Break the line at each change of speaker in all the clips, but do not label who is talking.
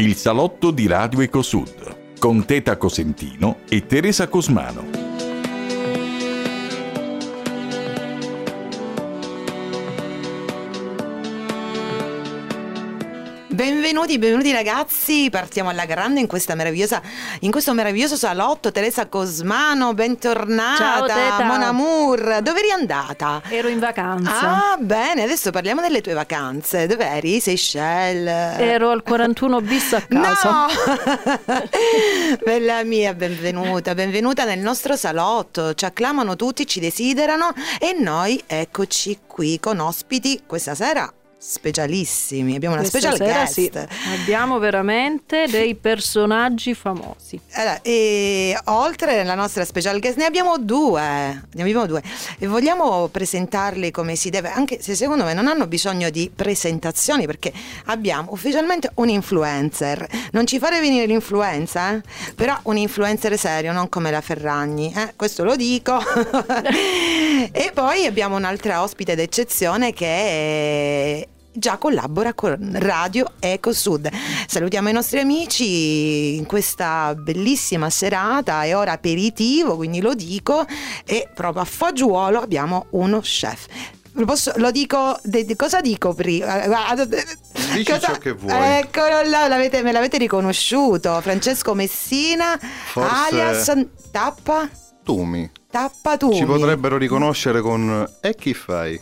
il salotto di Radio Ecosud con Teta Cosentino e Teresa Cosmano.
Benvenuti, benvenuti ragazzi, partiamo alla grande in, questa meravigliosa, in questo meraviglioso salotto. Teresa Cosmano, bentornata.
Ciao
Mon amour, dove eri andata?
Ero in vacanza.
Ah, bene, adesso parliamo delle tue vacanze. Dove eri? Seychelles?
Ero al 41 bis a casa.
No! Bella mia, benvenuta, benvenuta nel nostro salotto. Ci acclamano tutti, ci desiderano e noi eccoci qui con ospiti questa sera specialissimi. Abbiamo una
Questa
special guest.
sì, abbiamo veramente dei personaggi famosi.
Allora, e oltre alla nostra special guest ne abbiamo due, ne abbiamo due e vogliamo presentarli come si deve, anche se secondo me non hanno bisogno di presentazioni perché abbiamo ufficialmente un influencer, non ci fare venire l'influenza, eh? però un influencer serio, non come la Ferragni, eh? questo lo dico. e poi abbiamo un'altra ospite d'eccezione che è già collabora con Radio Eco Sud. Salutiamo i nostri amici in questa bellissima serata, è ora aperitivo, quindi lo dico, e proprio a fagiolo abbiamo uno chef. Lo, posso- lo dico, de- de- cosa dico prima?
Dici ciò che vuoi.
Eccolo là, l'avete- me l'avete riconosciuto, Francesco Messina,
Forse-
alias Tappa,
Tumi.
Tappa tu.
Ci potrebbero riconoscere con E chi fai?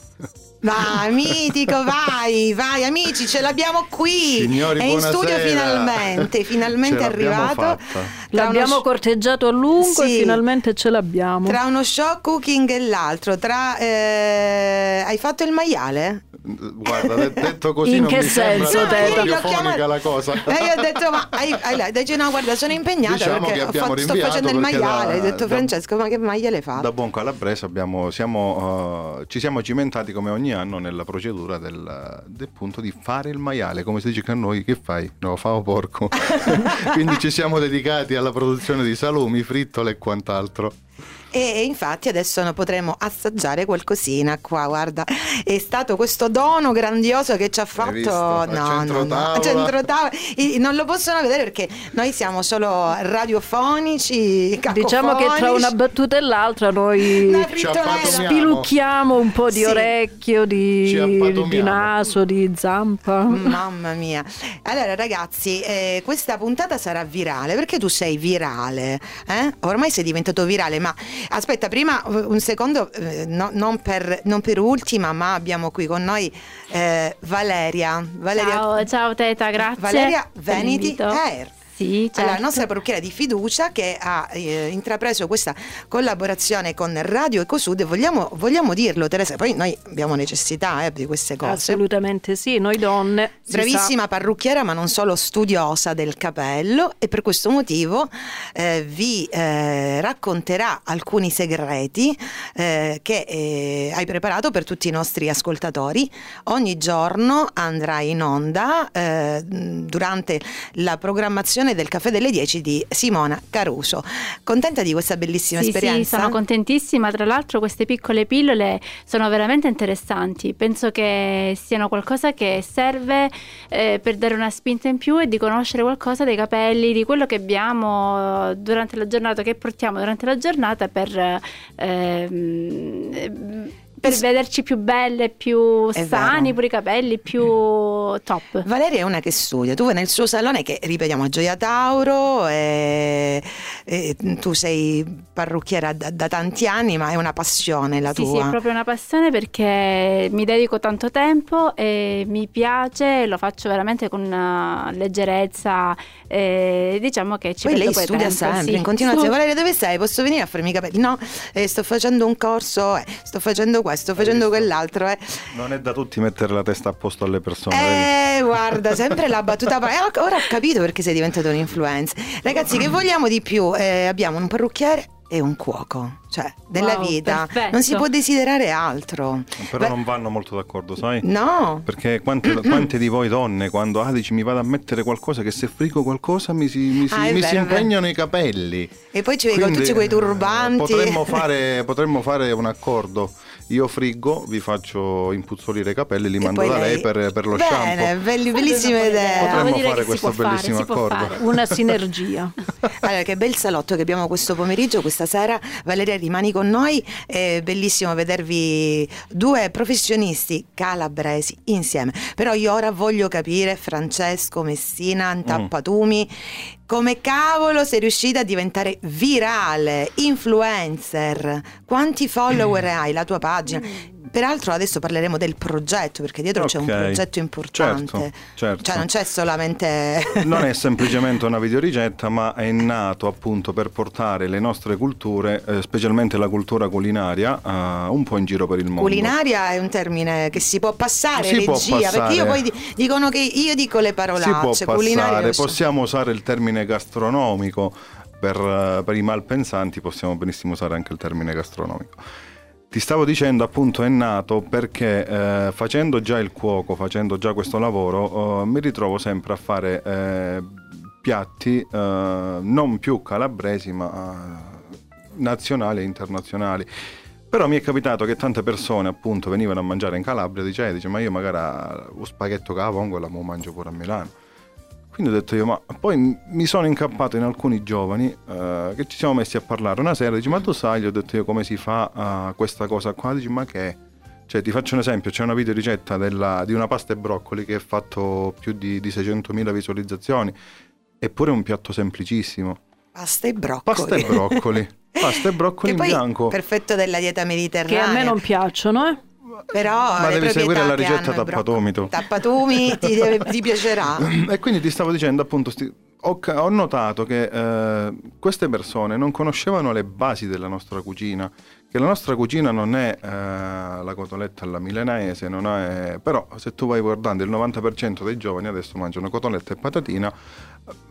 Vai, mitico, vai, vai, amici, ce l'abbiamo qui.
Signori,
è in
buonasera.
studio finalmente, finalmente è
l'abbiamo
arrivato.
L'abbiamo
uno,
corteggiato a lungo
Sì.
e finalmente ce l'abbiamo.
tra uno show cooking e l'altro, tra eh, hai fatto il maiale?
Guarda, de- detto così
In
non
che
mi sembra
senso,
tanto
Teta?
radiofonica la cosa.
E io ho detto, ma hai, hai, hai detto, no, guarda, sono impegnata
Diciamo
perché fatto- sto facendo il maiale.
da-
hai detto,
da-
Francesco, ma che maiale fa?
Da buon calabrese abbiamo, siamo, eh, ci siamo cimentati come ogni anno nella procedura del, del punto di fare il maiale, come si dice che a noi, che fai? No, favo porco. Quindi ci siamo dedicati alla produzione di salumi, frittole e quant'altro.
E infatti adesso potremo assaggiare qualcosina qua, guarda, è stato questo dono grandioso che ci ha fatto
visto?
No,
centro
no, no,
tavola.
centro tavola. Non lo possono vedere perché noi siamo solo radiofonici,
Diciamo che tra una battuta e l'altra noi spilucchiamo un po' di
Sì.
orecchio, di, di naso, di zampa.
Mamma mia. Allora ragazzi, eh, questa puntata sarà virale perché tu sei virale, eh? Ormai sei diventato virale, ma aspetta, prima eh, un secondo, eh, no- non, per, non per ultima, ma abbiamo qui con noi eh, Valeria. Valeria
Ciao, ciao Teta, grazie.
Valeria Veniti. Air.
Sì, certo.
Allora, la nostra parrucchiera di fiducia che ha eh, intrapreso questa collaborazione con Radio Ecosud vogliamo, vogliamo dirlo Teresa, poi noi abbiamo necessità eh, di queste cose.
Assolutamente sì, noi donne. si
Bravissima parrucchiera, ma non solo studiosa del capello e per questo motivo eh, vi eh, racconterà alcuni segreti eh, che eh, hai preparato per tutti i nostri ascoltatori. Ogni giorno andrà in onda durante la programmazione del caffè delle 10 di Simona Caruso. Contenta di questa bellissima
Sì,
esperienza?
sì, sono contentissima. Tra l'altro queste piccole pillole sono veramente interessanti. Penso che siano qualcosa che serve eh, per dare una spinta in più e di conoscere qualcosa dei capelli, di quello che abbiamo durante la giornata, che portiamo durante la giornata per... ehm, per
Es-
vederci più belle, più
È
sani,
vero.
pure i capelli, più top.
Valeria è una che studia, tu nel suo salone che ripetiamo a Gioia Tauro e, e tu sei parrucchiera da, da tanti anni ma è una passione la
Sì, sì,
tua.
è proprio una passione perché mi dedico tanto tempo e mi piace, lo faccio veramente con una leggerezza e diciamo che ci
Poi lei studia
tempo,
sempre
sì.
in continuazione. Valeria, dove sei? Posso venire a farmi i capelli? No, eh, sto facendo un corso, eh, sto facendo questo, sto facendo quell'altro. Eh.
Non è da tutti mettere la testa a posto alle persone.
Eh, guarda, sempre la battuta. eh, ora ho capito perché sei diventato un influencer. Ragazzi, che vogliamo di più? Eh, abbiamo un parrucchiere e un cuoco. Cioè, nella
Wow,
vita
perfetto.
non si può desiderare altro.
Però
Beh,
non vanno molto d'accordo, sai?
No,
Perché quante, quante di voi donne, quando ah, dici mi vado a mettere qualcosa, che se frigo qualcosa mi si, mi si-
Ah,
mi si impegnano i capelli.
e poi ci vengono tutti quei
eh,
turbanti.
Potremmo fare, potremmo fare un accordo. Io friggo, vi faccio impuzzolire i capelli, li
E
mando da lei
lei-
per, per lo
Bene,
shampoo.
belli- bellissima idea.
Potremmo fare
che si
questo
fare,
bellissimo
si può
accordo.
fare.
Una sinergia.
Allora, che bel salotto che abbiamo questo pomeriggio, questa sera. Valeria, rimani con noi. È bellissimo vedervi due professionisti calabresi insieme. Però io ora voglio capire, Francesco Messina,
Mm.
Tappatumi, come cavolo sei riuscita a diventare virale, influencer? Quanti follower
Mm.
hai? La tua pagina? Peraltro adesso parleremo del progetto, perché dietro c'è un progetto importante.
Certo, certo.
Cioè non c'è solamente...
Non è semplicemente una videoricetta, ma è nato appunto per portare le nostre culture, eh, specialmente la cultura culinaria, eh, un po' in giro per il mondo.
Culinaria è un termine che si può passare,
Si può
regia, perché
passare.
io poi di- dicono che io dico le
si può
parolacce,
passare, possiamo usare il termine gastronomico per, eh, per i malpensanti, possiamo benissimo usare anche il termine gastronomico. Ti stavo dicendo appunto è nato perché eh, facendo già il cuoco, facendo già questo lavoro, eh, mi ritrovo sempre a fare eh, piatti eh, non più calabresi ma eh, nazionali e internazionali. Però mi è capitato che tante persone appunto venivano a mangiare in Calabria e eh, dice ma io magari lo spaghetto che la mo mangio pure a Milano. Quindi ho detto io, ma poi mi sono incappato in alcuni giovani eh, che ci siamo messi a parlare una sera, dice ma tu sai, gli ho detto io come si fa eh, questa cosa qua, dice ma che è? Cioè ti faccio un esempio, c'è una videoricetta della- di una pasta e broccoli che ha fatto più di, di 600.000 visualizzazioni, eppure è un piatto semplicissimo.
Pasta e broccoli.
Pasta e broccoli, pasta e broccoli
Che
in
poi
bianco.
perfetto della dieta
Che
mediterranea.
a me non piacciono, eh?
Però
Ma devi seguire la ricetta tappatumi tu.
Tappatumi ti, deve- ti piacerà.
E quindi ti stavo dicendo appunto, sti- ho, notato che eh, queste persone non conoscevano le basi della nostra cucina, che la nostra cucina non è eh, la cotoletta alla milanese, non è... però se tu vai guardando il 90% dei giovani adesso mangiano cotoletta e patatina,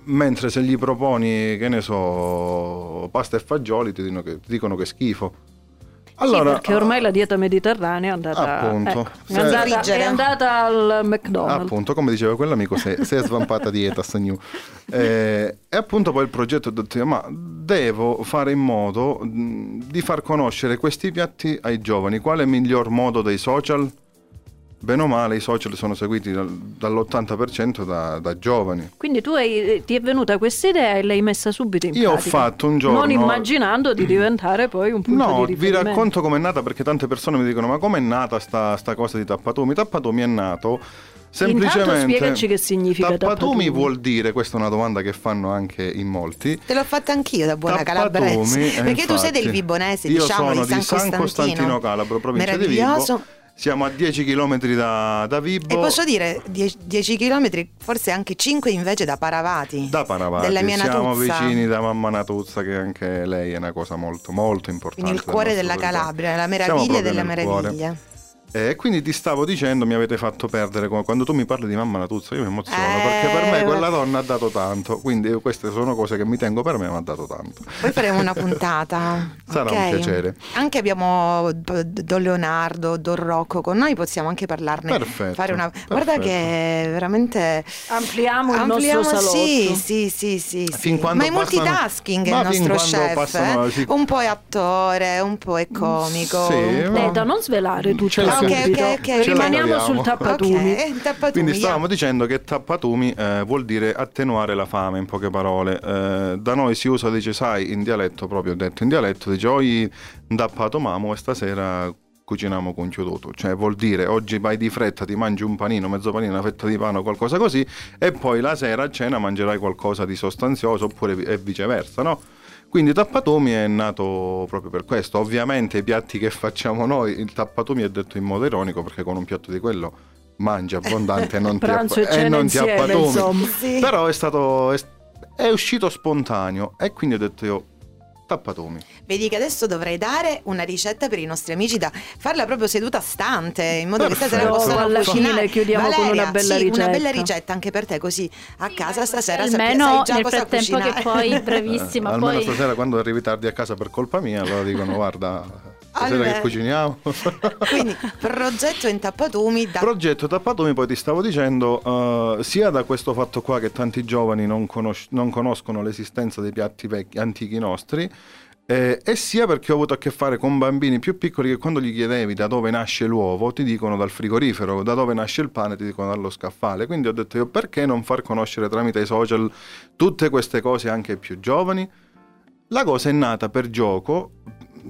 mentre se gli proponi, che ne so, pasta e fagioli ti dicono che, ti dicono che è schifo.
Sì, perché ormai la dieta mediterranea è andata,
Appunto.
ecco, è
Se-
andata, è andata al McDonald's.
Appunto, come diceva quell'amico, sei, sei svampata dieta, new. Eh, e appunto poi il progetto ho detto ma devo fare in modo mh, di far conoscere questi piatti ai giovani. Qual è il miglior modo dei social? Bene o male i social sono seguiti dal- dall'80% da, da giovani.
Quindi tu hai, ti è venuta questa idea e l'hai messa subito in
Io ho
pratica.
fatto un giorno...
Non immaginando di diventare poi un punto
No,
di
vi racconto com'è nata perché tante persone mi dicono ma com'è nata sta, sta cosa di Tappatumi? Tappatumi è nato semplicemente...
spiegaci che significa
Tappatumi
Tappatumi.
vuol dire, questa è una domanda che fanno anche in molti,
Te l'ho fatta anch'io da buona calabrese.
eh,
Perché tu sei
infatti.
del Vibonese,
Io
diciamo,
sono
di San,
San Costantino Calabro, provincia di Vibo. Siamo a 10 km da, da Vibo.
E posso dire 10 km, forse anche 5 invece da Paravati.
da Paravati,
Della mia
siamo
Natuzza.
vicini da mamma Natuzza che anche lei è una cosa molto molto importante. Del
cuore della
territorio.
Calabria, la meraviglia delle
nel cuore.
Meraviglie.
E quindi ti stavo dicendo, mi avete fatto perdere, come- quando tu mi parli di mamma Natuzza io mi emoziono,
Eh,
perché per me quella donna ha dato tanto, quindi queste sono cose che mi tengo per me, ma ha dato tanto.
Poi faremo una puntata.
Sarà
ok?
un piacere.
Anche abbiamo Don Leonardo, Don Rocco con noi, possiamo anche parlarne.
Perfetto,
Fare una... Guarda
perfetto.
che veramente.
Ampliamo il
Ampliamo,
nostro salotto.
sì, sì, sì, sì, sì.
Fin quando
Ma è multitasking
Ma
il nostro chef.
passano-
eh?
sì.
Un po' è attore, un po' è comico.
Sì,
un po'-
Dai, da non svelare tutto
Ce la
Ok,
subito.
ok, ok.
Ce la
Rimaniamo sul tappatumi.
Tappatumi,
Quindi
yeah.
stavamo dicendo che tappatumi eh, vuol dire attenuare la fame, in poche parole. Eh, da noi si usa, dice, sai, in dialetto, proprio detto in dialetto, dice, oggi ndappato mamo e stasera cuciniamo con chiuduto. Cioè vuol dire, oggi vai di fretta, ti mangi un panino, mezzo panino, una fetta di pane o qualcosa così, e poi la sera a cena mangerai qualcosa di sostanzioso, oppure e viceversa, no? Quindi tappatumi è nato proprio per questo. Ovviamente i piatti che facciamo noi, il tappatumi è detto in modo ironico perché con un piatto di quello mangi abbondante e non ti,
Pranzo e
non ti
insomma.
Sì.
Però è stato è, è uscito spontaneo e quindi ho detto io tappatumi.
Vedi che adesso dovrei dare una ricetta per i nostri amici da farla proprio seduta stante, in modo che stasera
Perfetto.
possano
Alla fine
cucinare.
chiudiamo con una bella
sì, una bella
ricetta.
ricetta anche per te, così a casa stasera
Almeno
sai già
nel
cosa
frattempo che
cucinare.
poi, bravissima,
Eh, almeno
poi...
stasera quando arrivi tardi a casa per colpa mia, allora dicono guarda, stasera
Almeno.
che cuciniamo.
Quindi progetto in tappatumi da
Progetto tappatumi, poi ti stavo dicendo, eh, sia da questo fatto qua che tanti giovani non, conosc- non conoscono l'esistenza dei piatti vecchi, antichi nostri, eh, e sia perché ho avuto a che fare con bambini più piccoli che quando gli chiedevi da dove nasce l'uovo ti dicono dal frigorifero, da dove nasce il pane ti dicono dallo scaffale. Quindi ho detto io perché non far conoscere tramite i social tutte queste cose anche ai più giovani? La cosa è nata per gioco,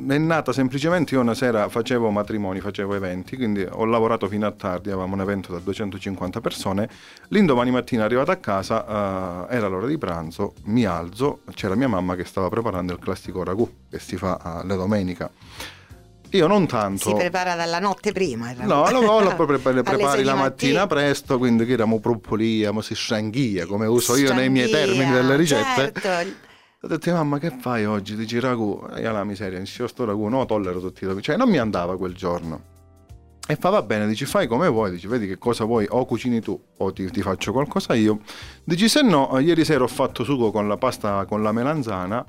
è nata semplicemente io una sera facevo matrimoni, facevo eventi, quindi ho lavorato fino a tardi, avevamo un evento da 250 persone, l'indomani mattina arrivato a casa, eh, era l'ora di pranzo, mi alzo, c'era mia mamma che stava preparando il classico ragù che si fa eh, la domenica. Io non tanto...
si prepara dalla notte prima.
No, lo pre-
Alle
prepari la
di
mattina presto, quindi che eravamo proppoliamo, si stranghia, come uso io nei miei termini delle ricette.
certo.
Ho detto, mamma, che fai oggi? Dici ragù? E io la miseria, dici, io sto ragù, no, tollero tutti i ragù. Cioè, non mi andava quel giorno. E fa, va bene, dici, fai come vuoi, dici, vedi che cosa vuoi, o cucini tu, o ti, ti faccio qualcosa io. Dici, se no, eh, ieri sera ho fatto sugo con la pasta con la melanzana,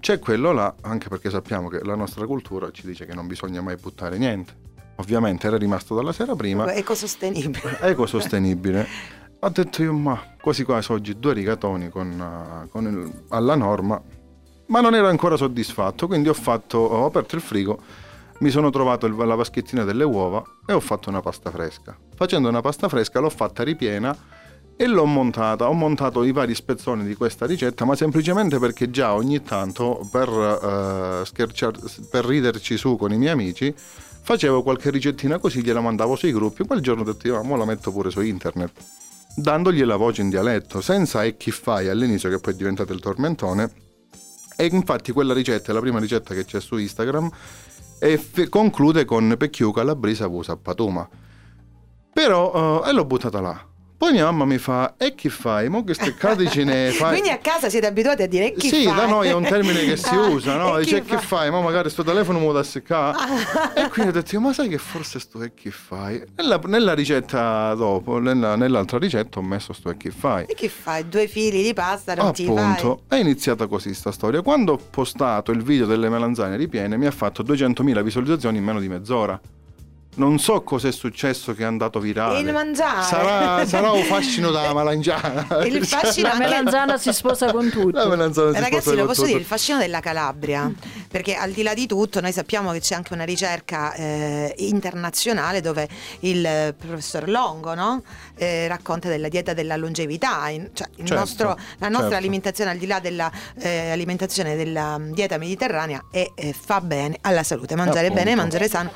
c'è quello là, anche perché sappiamo che la nostra cultura ci dice che non bisogna mai buttare niente. Ovviamente era rimasto dalla sera prima,
Ecosostenibile.
ecosostenibile. Ho detto io, ma quasi quasi oggi due rigatoni con, eh, con il- alla norma, ma non ero ancora soddisfatto, quindi ho, fatto, ho aperto il frigo, mi sono trovato il- la vaschettina delle uova e ho fatto una pasta fresca. Facendo una pasta fresca l'ho fatta ripiena e l'ho montata. Ho montato i vari spezzoni di questa ricetta, ma semplicemente perché già ogni tanto per, eh, scherciar- per riderci su con i miei amici facevo qualche ricettina così, gliela mandavo sui gruppi. Quel giorno ho detto io, ma la metto pure su internet dandogli la voce in dialetto, senza e chi fai all'inizio che poi è diventato il tormentone. E infatti quella ricetta è la prima ricetta che c'è su Instagram e f- conclude con Pecchiu calabrisa vusa patuma. Però, eh, e l'ho buttata là. Poi mia mamma mi fa, e chi fai? Mo che ste cadici ne fai?
Quindi a casa siete abituati a dire chi
sì,
fai?
da noi è un termine che si
Ah,
usa, no?
e
Dice
chi
che
fa?
fai? Ma magari sto telefono lo da seccare. e quindi ho detto, ma sai che forse sto e chi fai? Nella, nella ricetta dopo, nella- nell'altra ricetta ho messo sto e chi fai.
E chi fai? Due fili di pasta non?
Appunto, è iniziata così sta storia. Quando ho postato il video delle melanzane ripiene mi ha fatto 200.000 visualizzazioni in meno di mezz'ora. Non so cosa è successo che è andato virale.
Il mangiare.
Sarà, sarà un fascino da malangiana.
Il fascino
La melanzana si sposa con tutto.
La melanzana si
Ragazzi,
sposa
lo posso
tutto.
dire, il fascino della Calabria, perché al di là di tutto noi sappiamo che c'è anche una ricerca eh, internazionale dove il eh, professor Longo no? Eh, racconta della dieta della longevità, in- cioè il
Certo,
nostro- la nostra
certo.
alimentazione al di là dell'alimentazione della mm, dieta mediterranea e eh, fa bene alla salute, mangiare
Appunto.
bene, mangiare sano.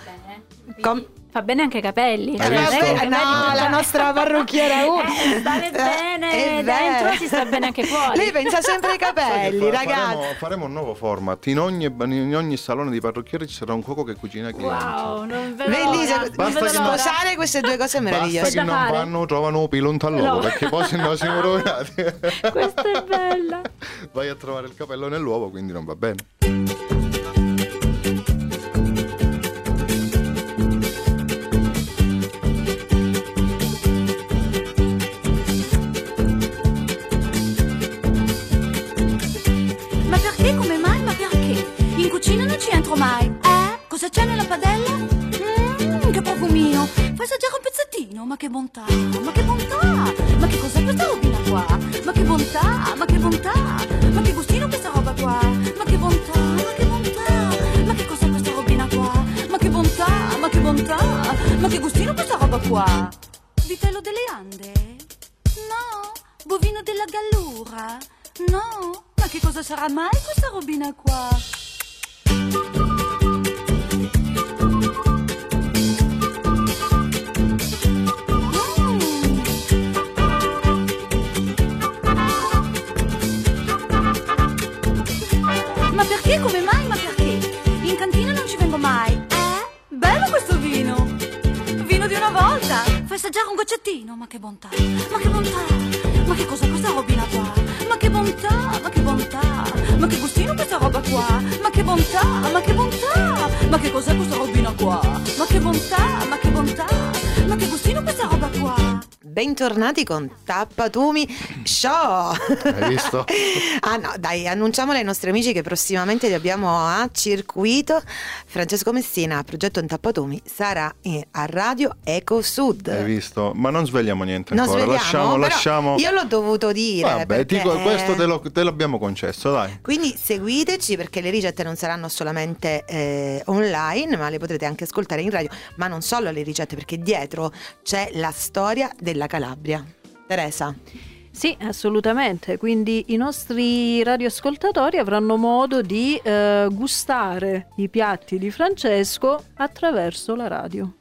Com-
Fa bene anche ai capelli.
Hai
Cioè, che i capelli
No, la nostra parrucchiera uno.
Eh, stare bene
È
dentro,
vero.
si sta bene anche fuori.
Lei pensa sempre ai
che
capelli,
fa-
ragazzi.
Faremo, faremo un nuovo format. In ogni, in ogni salone di parrucchiere ci sarà un cuoco che cucina ai clienti.
Wow, non
Bellissimo,
Basta che
sposare queste due cose
Basta
meravigliose.
che
da
non
fare.
vanno, trovano pilonta loro,
No.
perché poi se no siamo rovinati.
Questa è bella.
Vai a trovare il capello nell'uovo, quindi non va bene.
Che bontà, ma che bontà. Ma che cos'è questa robina qua? Ma che bontà, ma che bontà. Ma che gustino questa roba qua? Ma che bontà, ma che bontà. Ma che cos'è questa robina qua? Ma che bontà, ma che bontà. Ma che gustino questa roba qua? Vitello delle Ande? No. Bovino della Gallura? No. Ma che cosa sarà mai questa robina qua? Assaggiare un goccettino, ma che bontà, ma che bontà, ma che cos'è questa robina qua? Ma che bontà, ma che bontà, ma che gustino questa roba qua? Ma che bontà, ma che bontà, ma che cos'è questa robina qua? Ma che bontà, ma che
Bentornati con Tappatumi Show.
Hai visto?
ah no, dai, annunciamolo ai nostri amici che prossimamente li abbiamo a circuito. Francesco Messina, progetto in Tappatumi, sarà in- a Radio Eco Sud.
Hai visto? Ma non svegliamo niente
Non
ancora.
svegliamo,
lasciamo, lasciamo.
Io l'ho dovuto dire.
Vabbè,
perché-
dico, questo te, lo- te l'abbiamo concesso, dai.
Quindi seguiteci perché le ricette non saranno solamente eh, online, ma le potrete anche ascoltare in radio. Ma non solo le ricette, perché dietro c'è la storia della Calabria. Teresa,
Sì, assolutamente. Quindi i nostri radioascoltatori avranno modo di eh, gustare i piatti di Francesco attraverso la radio.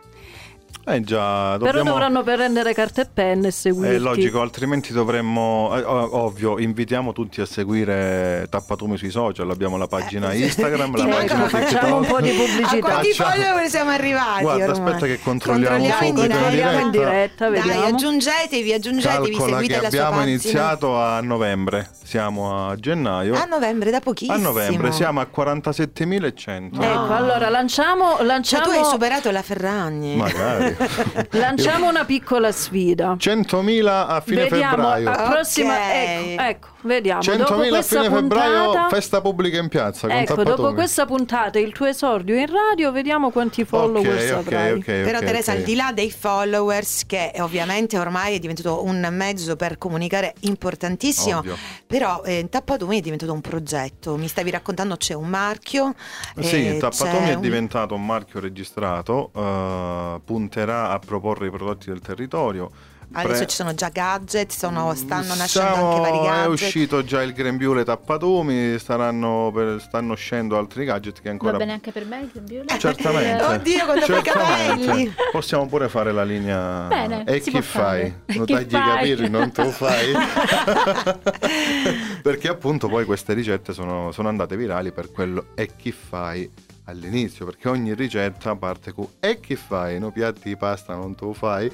Eh già,
Però
dobbiamo...
dovranno prendere carta e penna e seguirti.
È logico, altrimenti dovremmo, eh, ov- ovvio, invitiamo tutti a seguire Tappatumi sui social, abbiamo la pagina
Eh,
Instagram, la pagina
mancano-
facciamo un
TikTok.
po' di
a
pubblicità.
quanti
Facciamo-
follower siamo arrivati?
Guarda,
ormai?
aspetta che controlliamo
Controlliamo in
subito in
diretta.
In diretta,
Dai,
vediamo.
aggiungetevi, aggiungetevi,
Calcola
seguite
che
la sua
abbiamo iniziato a novembre, siamo a gennaio.
A novembre, da pochissimo.
A novembre siamo a 47.100.
Ecco, allora lanciamo,
Cioè
lanciamo,
tu hai superato la Ferragni.
Magari.
lanciamo una piccola sfida.
100.000 a fine
vediamo
febbraio.
a prossima.
Ok.
Ecco, ecco, vediamo. Dopo
100.000 a
questa
fine febbraio,
puntata.
festa pubblica in piazza. con
Ecco, dopo questa puntata, il tuo esordio in radio, vediamo quanti followers
Ok, ok,
avrai.
ok,
Però Teresa, al di là dei followers, che ovviamente ormai è diventato un mezzo per comunicare importantissimo,
Ovvio.
però eh, Tappatumi è diventato un progetto. Mi stavi raccontando c'è un marchio.
Sì,
eh,
Tappatomi è
un-
diventato un marchio registrato, eh, punterà a proporre i prodotti del territorio.
Adesso
Pre-
ci sono già gadget, sono- stanno nascendo
Siamo-
anche vari
È
gadget.
uscito già il grembiule Tappatumi, staranno, per- stanno uscendo altri gadget che
Va
ancora...
bene anche per me il grembiule?
Certamente.
Oddio, quando fai i capelli.
Possiamo pure fare la linea.
Bene,
e chi fai?
fare.
Non tagli i capelli, non te lo fai. Perché appunto poi queste ricette sono, sono andate virali per quello e chi fai all'inizio, perché ogni ricetta parte con e chi fai, no piatti di pasta non te lo fai.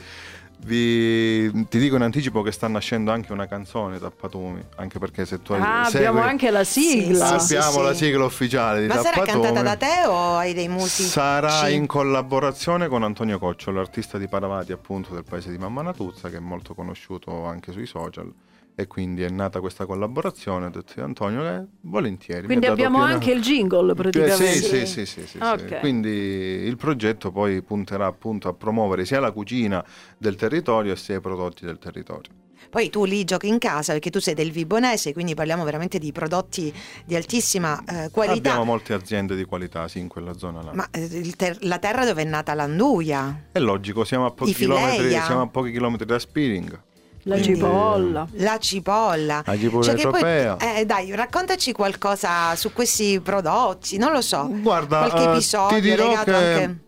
Vi, ti dico in anticipo che sta nascendo anche una canzone Tappatumi, anche perché se tu
Ah,
segui-
abbiamo anche la sigla.
Sì,
abbiamo
sì,
la sigla ufficiale di
Ma sarà
Tappatumi.
cantata da te o hai dei musici?
Sarà in collaborazione con Antonio Coccio, l'artista di Paravati appunto del paese di Mamma Natuzza, che è molto conosciuto anche sui social. E quindi è nata questa collaborazione, ho detto Antonio che volentieri.
Quindi abbiamo
piena-
anche il jingle
Eh,
praticamente.
Sì, sì, sì, sì, sì, sì.
Ok.
Quindi il progetto poi punterà appunto a promuovere sia la cucina del territorio sia i prodotti del territorio.
Poi tu lì giochi in casa perché tu sei del Vibonese, quindi parliamo veramente di prodotti di altissima eh, qualità.
Abbiamo molte aziende di qualità, sì, in quella zona là.
Ma eh, ter- la terra dove è nata l'anduia.
È logico, siamo a pochi chilometri, siamo a pochi chilometri da Spearing.
La
Quindi-
cipolla.
La cipolla.
La cipolla
Cioè che poi-
europea.
eh, dai, raccontaci qualcosa su questi prodotti, non lo so.
Guarda,
qualche
eh,
episodio
ti dirò
legato
che
anche.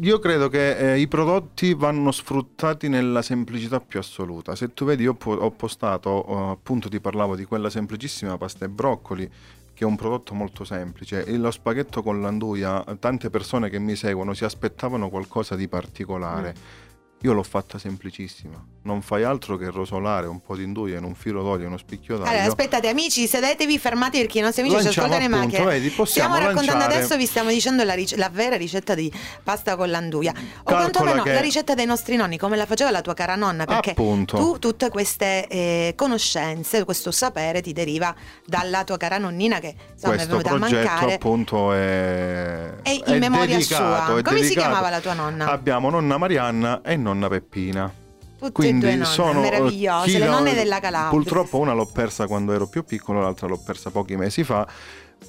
io credo che eh, i prodotti vanno sfruttati nella semplicità più assoluta. Se tu vedi, io po- ho postato, eh, appunto ti parlavo di quella semplicissima pasta e broccoli, che è un prodotto molto semplice. E lo spaghetto con l'anduia, tante persone che mi seguono si aspettavano qualcosa di particolare.
Mm.
Io l'ho fatta semplicissima. Non fai altro che rosolare un po' di induia in un filo d'olio e uno spicchio d'aglio.
Allora, aspettate amici, sedetevi, fermati perché i nostri amici ci ascoltano in macchina.
vedi,
stiamo raccontando
lanciare-
adesso, vi stiamo dicendo la, ric- la vera ricetta di pasta con l'anduia. O quantomeno
che-
la ricetta dei nostri nonni, come la faceva la tua cara nonna, perché
Appunto.
tu tutte queste eh, conoscenze, questo sapere ti deriva dalla tua cara nonnina che insomma è
Questo
venuta a mancare.
appunto è,
È in memoria
dedicato,
sua.
è
Come si
dedicato.
chiamava la tua nonna?
Abbiamo nonna Marianna e nonna Peppina.
Tutte
Quindi
e due nonne,
sono eh,
meravigliose, le nonne della Calabria.
Purtroppo una l'ho persa quando ero più piccolo, l'altra l'ho persa pochi mesi fa.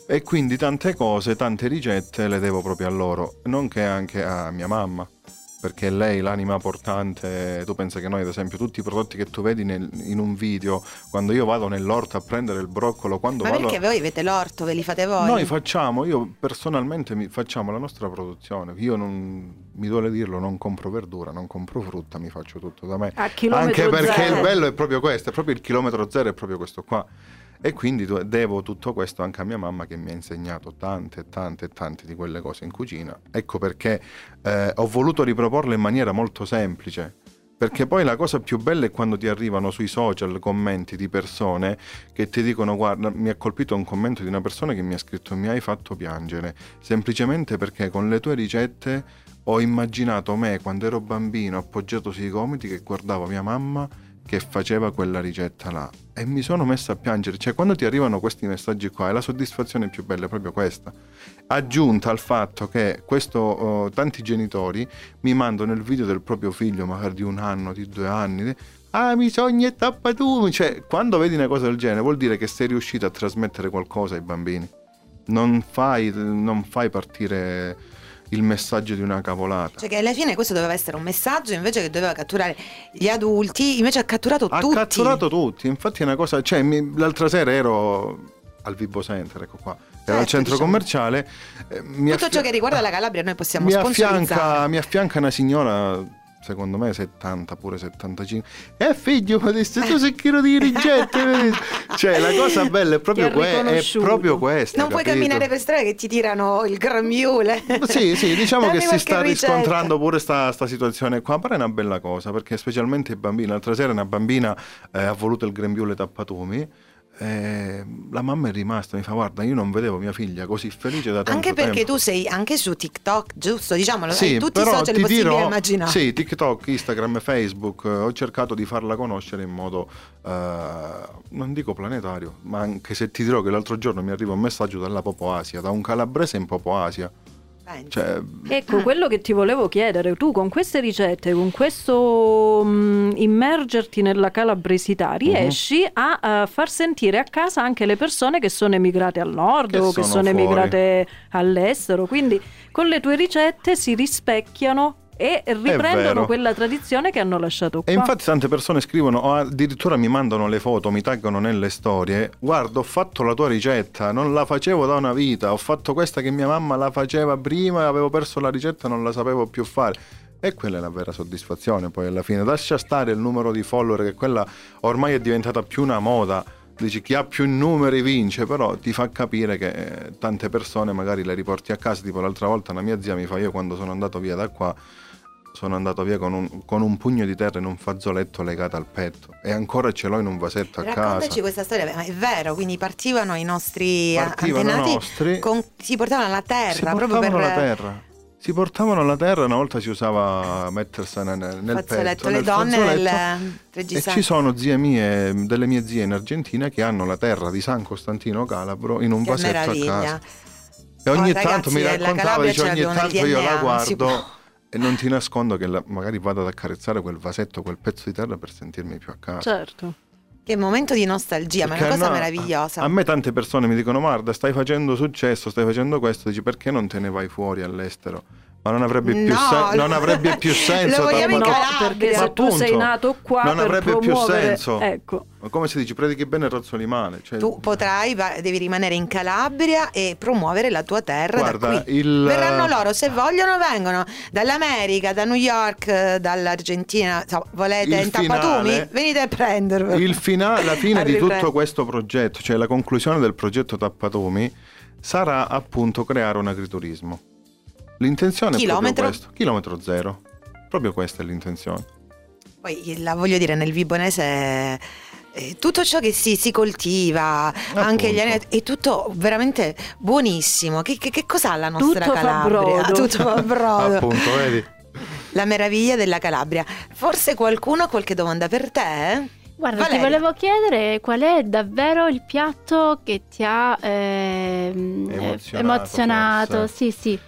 E quindi tante cose, tante ricette le devo proprio a loro, nonché anche a mia mamma. Perché lei, l'anima portante, tu pensi che noi, ad esempio, tutti i prodotti che tu vedi nel- in un video, quando io vado nell'orto a prendere il broccolo, quando
Ma
vado...
perché voi avete l'orto, ve li fate voi?
Noi facciamo, io personalmente mi- facciamo la nostra produzione. Io non mi duole dirlo, non compro verdura, non compro frutta, mi faccio tutto da me. Anche perché
zero.
il bello è proprio questo, è proprio il chilometro zero, è proprio questo qua. E quindi devo tutto questo anche a mia mamma che mi ha insegnato tante, tante, tante di quelle cose in cucina. Ecco perché eh, ho voluto riproporle in maniera molto semplice. Perché poi la cosa più bella è quando ti arrivano sui social commenti di persone che ti dicono guarda mi ha colpito un commento di una persona che mi ha scritto mi hai fatto piangere, semplicemente perché con le tue ricette ho immaginato me quando ero bambino appoggiato sui gomiti che guardavo mia mamma che faceva quella ricetta là e mi sono messo a piangere. Cioè, quando ti arrivano questi messaggi qua, e la soddisfazione più bella è proprio questa. Aggiunta al fatto che questo, oh, tanti genitori mi mandano il video del proprio figlio, magari di un anno, di due anni. Ah, mi sogni e tappatumi. Cioè, quando vedi una cosa del genere, vuol dire che sei riuscito a trasmettere qualcosa ai bambini. Non fai, non fai partire il messaggio di una cavolata.
Cioè che alla fine questo doveva essere un messaggio invece che doveva catturare gli adulti, invece ha catturato
ha
tutti.
Ha catturato tutti, infatti è una cosa, cioè mi, l'altra sera ero al Vibo Center, ecco qua, era
Certo,
al centro
diciamo.
commerciale. eh,
Tutto
affia-
ciò che riguarda la Calabria noi possiamo
mi affianca, mi affianca una signora secondo me 70 pure 75 eh figlio ma tu sei chilo di vedi? cioè la cosa bella è proprio, que- è proprio questa
Non puoi
capito?
camminare per strada che ti tirano il grembiule.
Sì, sì, diciamo
Dammi
che si sta
ricetta.
riscontrando pure sta, sta situazione qua, però è una bella cosa, perché specialmente i bambini, l'altra sera una bambina eh, ha voluto il grembiule tappatumi, eh, la mamma è rimasta, mi fa guarda io non vedevo mia figlia così felice da tanto
Anche perché
tempo.
tu sei anche su TikTok, giusto? Diciamolo,
Sì,
tutti i
però
social
ti
possibili
dirò-
e immaginabili.
Sì, TikTok, Instagram, Facebook, eh, ho cercato di farla conoscere in modo, eh, non dico planetario, ma anche se ti dirò che l'altro giorno mi arriva un messaggio dalla Popo Asia, da un calabrese in Popo Asia. Cioè,
Ecco, quello che ti volevo chiedere, tu con queste ricette, con questo mm, immergerti nella calabresità,
Mhm.
riesci a, eh, far sentire a casa anche le persone che sono emigrate al nord
Che
o che
sono
sono
fuori.
emigrate all'estero, quindi con le tue ricette si rispecchiano e riprendono quella tradizione che hanno lasciato qua.
E infatti tante persone scrivono o addirittura mi mandano le foto, mi taggano nelle storie. Guarda, ho fatto la tua ricetta, non la facevo da una vita, ho fatto questa che mia mamma la faceva prima, avevo perso la ricetta, non la sapevo più fare. E quella è la vera soddisfazione poi alla fine. Lascia stare il numero di follower, che quella ormai è diventata più una moda. Dici chi ha più numeri vince, però ti fa capire che eh, tante persone magari le riporti a casa. Tipo l'altra volta una mia zia mi fa io quando sono andato via da qua sono andato via con un, con un pugno di terra in un fazzoletto legato al petto e ancora ce l'ho in un vasetto a
Raccontaci
casa.
questa storia, ma è vero, quindi partivano i nostri a-
Partivano
antenati,
nostri.
con- si portavano alla terra
si
proprio
portavano
per
alla terra. Si portavano alla terra, una volta si usava mettersene nel, nel
fazzoletto,
petto,
le
nel
donne nel
E ci sono zie mie, delle mie zie in Argentina che hanno la terra di San Costantino Calabro in un
Che
vasetto a
meraviglia.
casa. E ogni
Oh,
tanto
ragazzi,
mi
la
raccontava, dice
ce
ogni tanto io la
DNA, non si
guardo. E non ti nascondo che la- magari vado ad accarezzare quel vasetto, quel pezzo di terra per sentirmi più a casa.
Certo.
Che momento di nostalgia, ma è una
Perché
cosa
no,
meravigliosa.
A me tante persone mi dicono: Guarda, stai facendo successo, stai facendo questo. Dici perché non te ne vai fuori all'estero? Ma non avrebbe più,
No,
sen- non avrebbe più senso.
lo vogliamo in Calabria.
perché
Ma
se tu
appunto,
sei nato qua
non
per
avrebbe più
promuovere-
senso.
Ecco.
Ma come si dice, predichi bene e razzoli male. Cioè,
Tu potrai, va- devi rimanere in Calabria e promuovere la tua terra
Guarda,
da qui.
il-
Verranno loro, se vogliono, vengono dall'America, da New York, eh, dall'Argentina. Insomma, volete
Il
in tappatumi?
finale-
Venite a prendervelo.
il fina- la fine di tutto questo progetto, cioè la conclusione del progetto Tappatumi, sarà appunto creare un agriturismo. L'intenzione
Chilometro?
è proprio questo. Chilometro zero. Proprio questa è l'intenzione.
Poi la voglio dire, nel Vibonese eh, eh, tutto ciò che si, si coltiva, anche gli aneddoti, è tutto veramente buonissimo. Che, che, che cos'ha la nostra
Tutto fa
Calabria?
brodo.
Tutto fa brodo.
Appunto, vedi?
La meraviglia della Calabria. Forse qualcuno ha qualche domanda per te?
Guarda,
Valeria.
ti volevo chiedere qual è davvero il piatto che ti ha ehm,
Emozionato,
emozionato. Sì, sì.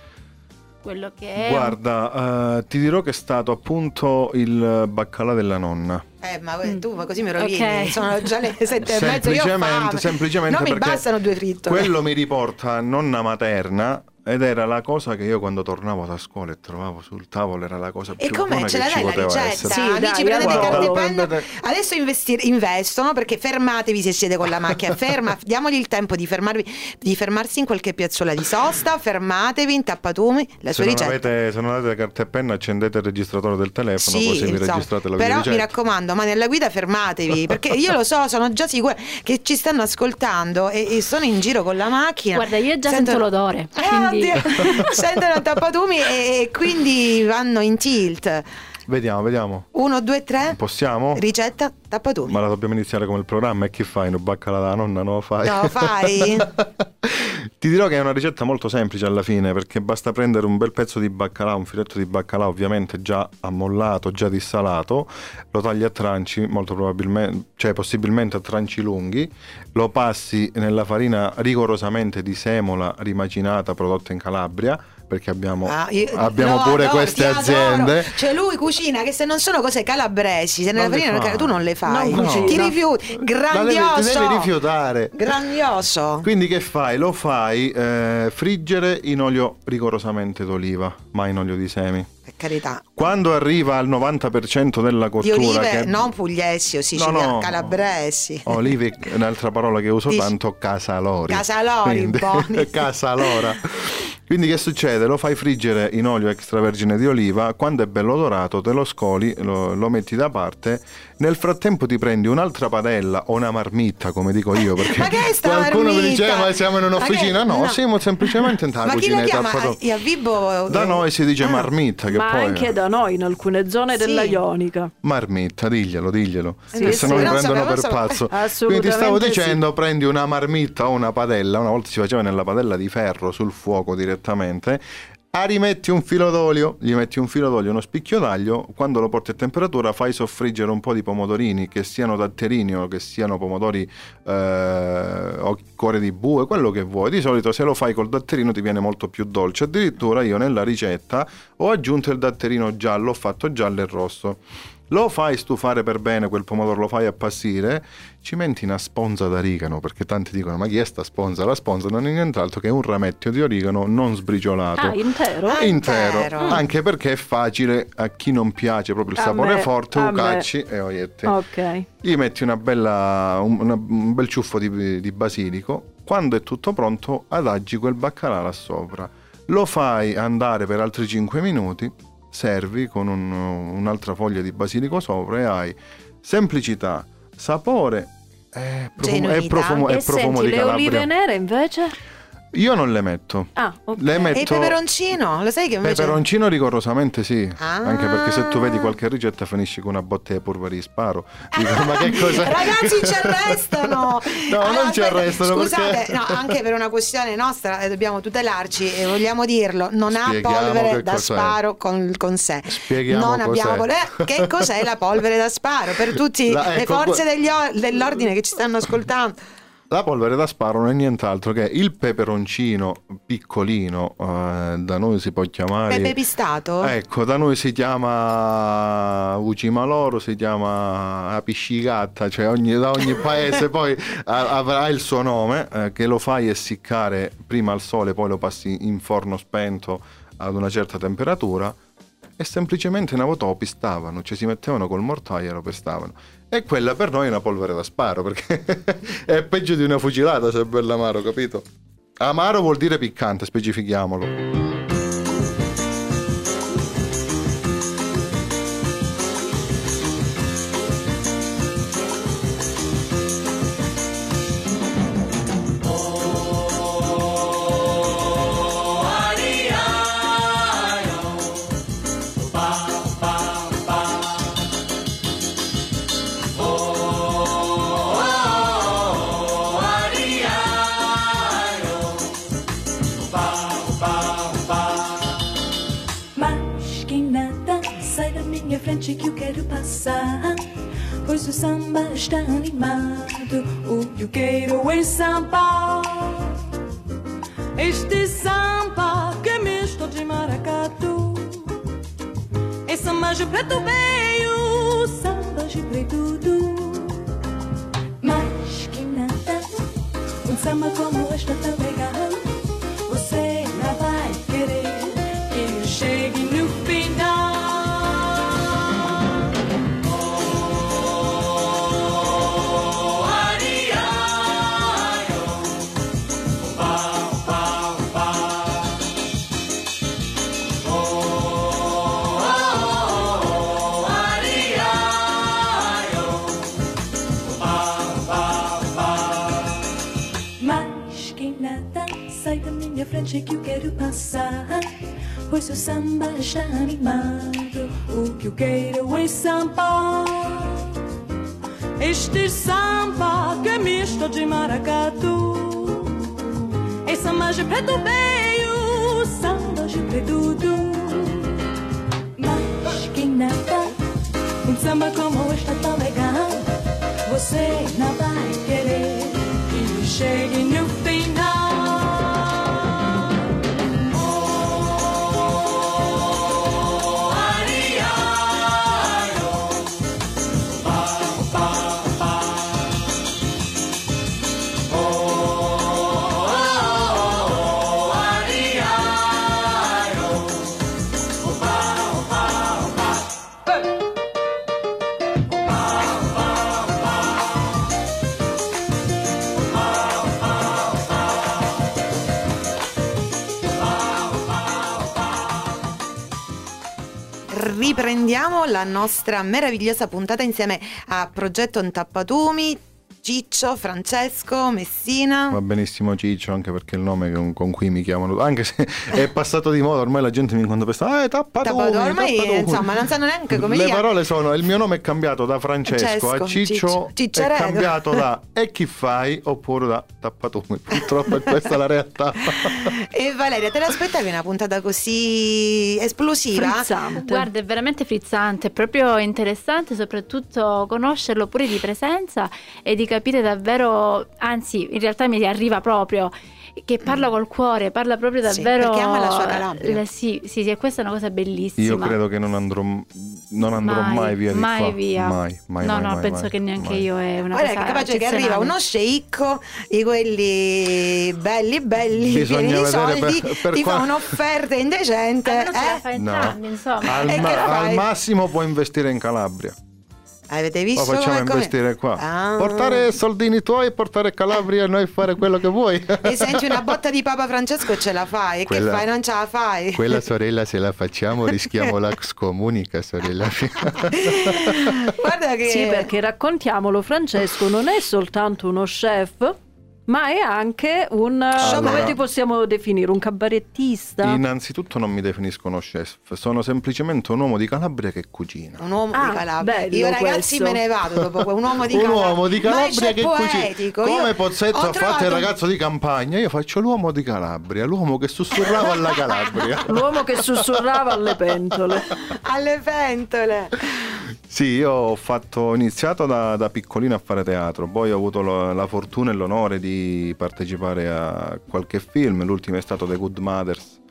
Quello che è.
Guarda, eh, ti dirò che è stato appunto il baccalà della nonna.
Eh, ma
Mm.
tu ma così mi rovini.
Ok.
Sono già le sette e mezzo. Io ho
Semplicemente,
fame.
semplicemente
non mi bastano due frittole.
quello mi riporta a nonna materna ed era la cosa che io quando tornavo da scuola e trovavo sul tavolo era la cosa più
E com'è?
buona
Ce
che
la
ci
dai la
poteva
ricetta?
essere.
Sì,
Amici,
dai,
prendete carta e penna. Adesso investir- investono perché fermatevi se siete con la macchina. Ferma, diamogli il tempo di, fermarvi, di fermarsi in qualche piazzola di sosta. Fermatevi in tappatumi. La
Se
sua
non,
ricetta.
avete, se non avete carta e penna accendete il registratore del telefono
Sì,
così vi registrate la
però mi raccomando, ma nella guida fermatevi perché io lo so, sono già sicura che ci stanno ascoltando e, e sono in giro con la macchina.
Guarda, io già
Sentono-
sento l'odore.
Eh. sentono tappatumi e, e quindi vanno in tilt.
Vediamo, vediamo.
Uno, due, tre.
Possiamo?
Ricetta, tappa tu.
Ma la dobbiamo iniziare come il programma e che fai? Un baccalà da nonna non lo fai?
No, fai.
Ti dirò che è una ricetta molto semplice alla fine perché basta prendere un bel pezzo di baccalà, un filetto di baccalà ovviamente già ammollato, già dissalato, lo tagli a tranci, molto probabilmente, cioè possibilmente a tranci lunghi, lo passi nella farina rigorosamente di semola rimacinata prodotta in Calabria perché abbiamo,
Ah, io-
abbiamo
no,
pure
no,
queste
ti adoro.
aziende.
Cioè lui cucina che se non sono cose calabresi, se
Non le
farina
fa.
tu non le fai.
Non cucina.
Ti rifiuti.
La devi-
Grandioso.
ti devi rifiutare.
Grandioso.
Quindi che fai? Lo fai eh, friggere in olio rigorosamente d'oliva, mai in olio di semi.
Per carità.
Quando arriva al 90% della
Di
cottura,
olive
che
non pugliesi o siciliane,
No, no.
calabresi.
Olive, è un'altra parola che uso
Dici-
tanto, casalori.
Casalori,
Quindi-
buoni.
casalora. Quindi che succede? Lo fai friggere in olio extravergine di oliva, quando è bello dorato te lo scoli, lo, lo metti da parte, nel frattempo ti prendi un'altra padella o una marmitta, come dico io, perché
Ma che è sta
qualcuno mi diceva ma siamo in
Ma
un'officina, no,
no.
siamo semplicemente in
Ma chi la
cucinetta.
chiama?
proprio-
Io a Vibo
Da noi si dice
Ah.
marmitta, che
Ma
poi
anche da noi in alcune zone
Sì.
della Ionica.
Marmitta, diglielo, diglielo.
Sì,
che
sì,
se no mi prendono per pazzo. Quindi ti stavo dicendo, prendi una marmitta o una padella, una volta si faceva nella padella di ferro sul fuoco direttamente. Ah, rimetti un filo d'olio, gli metti un filo d'olio, uno spicchio d'aglio, quando lo porti a temperatura fai soffriggere un po' di pomodorini, che siano datterini o che siano pomodori eh, o cuore di bue, quello che vuoi. Di solito se lo fai col datterino ti viene molto più dolce. Addirittura io nella ricetta ho aggiunto il datterino giallo, ho fatto giallo e rosso. Lo fai stufare per bene quel pomodoro, lo fai appassire, ci metti una sponza d'origano, perché tanti dicono ma chi è sta sponza? La sponza non è nient'altro che un rametto di origano non sbriciolato.
Ah, intero?
Ah,
intero,
intero.
anche perché è facile a chi non piace proprio il
A
sapore
me-
forte,
a
lo
me.
cacci e oiette.
Ok.
Gli metti una bella, un, una- un bel ciuffo di, di basilico. Quando è tutto pronto, adaggi quel baccalà là sopra. Lo fai andare per altri 5 minuti, servi con un- un'altra foglia di basilico sopra e hai semplicità, sapore e profumo,
Genuinità.
profumo, e
E
profumo
senti,
di
le olive
Calabria.
nere invece?
Io non le metto.
Ah, ok.
Le
E il
metto
peperoncino? Lo sai che invece...
Peperoncino rigorosamente sì,
Ah.
anche perché se tu vedi qualche ricetta finisci con una botte di polvere di sparo. Dico, ma che cosa?
Ragazzi ci arrestano
No, non ci arrestano
Scusate,
perché-
no, anche per una questione nostra eh, dobbiamo tutelarci e vogliamo dirlo Non ha
Spieghiamo
polvere
che
da sparo con, con sé
Spieghiamo
Non abbiamo
cos'è.
polvere- Che cos'è la polvere da sparo? Per tutte
La-
le
ecco,
forze degli or- dell'ordine che ci stanno ascoltando
La polvere da sparo non è nient'altro che il peperoncino piccolino, eh, da noi si può chiamare...
Pepe pistato?
Ecco, da noi si chiama Ucimaloro, si chiama Apiscigatta, cioè ogni- da ogni paese poi avrà il suo nome, eh, che lo fai essiccare prima al sole, poi lo passi in forno spento ad una certa temperatura e semplicemente una volta lo pistavano, cioè si mettevano col mortaio e lo pestavano. E quella per noi è una polvere da sparo, perché è peggio di una fucilata se è bello amaro, capito? Amaro vuol dire piccante, specifichiamolo.
Samba está animado, o que eu quero é samba. Este samba que é misto de maracatu. É samba de preto veio, samba de preto do. Mas que nada, um samba como este é frente que eu quero passar. Pois o samba está animado, o que eu quero é samba. Este samba que é misto de maracatu. É samba de preto veio, samba de preto Mas quem nada, um samba como este é tão legal, você não vai querer que chegue no
Riprendiamo la nostra meravigliosa puntata insieme a Progetto Ntappatumi, Ciccio, Francesco, Messina.
Va benissimo Ciccio, anche perché è il nome con, con cui mi chiamano, anche se è passato di moda, ormai la gente mi incontra per stare, eh, tappatumi,
Tappatumi, ormai,
tappatumi".
insomma, non sanno neanche come
Le
li chiam-
parole sono, il mio nome è cambiato da Francesco a
Francesco,
Ciccio,
Ciccio,
è cambiato da e chi fai oppure da tappatumi, purtroppo è questa la realtà.
E Valeria, te l'aspettavi una puntata così esplosiva?
Frizzante.
Guarda, è veramente frizzante, è proprio interessante soprattutto conoscerlo pure di presenza e di capire davvero, anzi in realtà mi arriva proprio, che parla col cuore, parla proprio
Sì,
davvero...
perché ama la sua Calabria.
la- sì, sì, sì, e questa è una cosa bellissima.
Io credo che non andrò, non andrò mai, via di
mai
qua.
via.
Mai, mai,
no,
mai,
no,
mai,
penso
mai,
che neanche
mai.
io è una
Guarda che
cosa
capace che arriva uno sceicco di quelli belli belli
Bisogna
pieni di soldi
per- per
ti fa
qua-
un'offerta indecente
ce la
eh?
fa
No.
entrambi, insomma.
Al, ma-
la
al massimo può investire in Calabria.
Avete
Lo
visto
facciamo
come-
investire qua.
Ah.
Portare soldini tuoi e portare Calabria e noi fare quello che vuoi.
e senti una botta di Papa Francesco ce la fai e
Quella-
che fai non ce la fai
Quella sorella se la facciamo rischiamo la scomunica sorella.
guarda che
Sì, perché raccontiamolo, Francesco non è soltanto uno chef, ma è anche un...
Allora-
come ti possiamo definire? Un cabarettista?
Innanzitutto non mi definisco uno chef, sono semplicemente un uomo di Calabria che cucina.
un uomo
Ah,
di Calabria
bello
io ragazzi
questo.
me ne vado dopo un uomo di
un
Calabria
uomo di Calabria che
poetico.
cucina. Come
Io
Pozzetto ha fatto il ragazzo di campagna, io faccio l'uomo di Calabria, l'uomo che sussurrava alla Calabria.
L'uomo che sussurrava alle pentole.
alle pentole
Sì, io ho, fatto, ho iniziato da, da piccolino a fare teatro, poi ho avuto lo- la fortuna e l'onore di partecipare a qualche film, l'ultimo è stato The Good Mothers,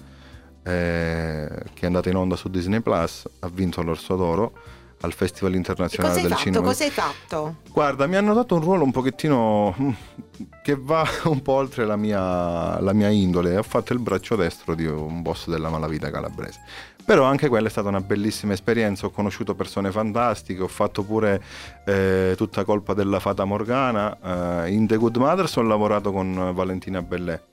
eh, che è andato in onda su Disney Plus, ha vinto l'Orso d'Oro al Festival Internazionale del
fatto?
Cinema.
Cosa hai fatto?
Guarda, mi hanno dato un ruolo un pochettino mm, che va un po' oltre la mia, la mia indole. Ho fatto il braccio destro di un boss della malavita calabrese. Però anche quella è stata una bellissima esperienza. Ho conosciuto persone fantastiche. Ho fatto pure eh, tutta colpa della Fata Morgana. Eh, in The Good Mothers ho lavorato con Valentina Bellè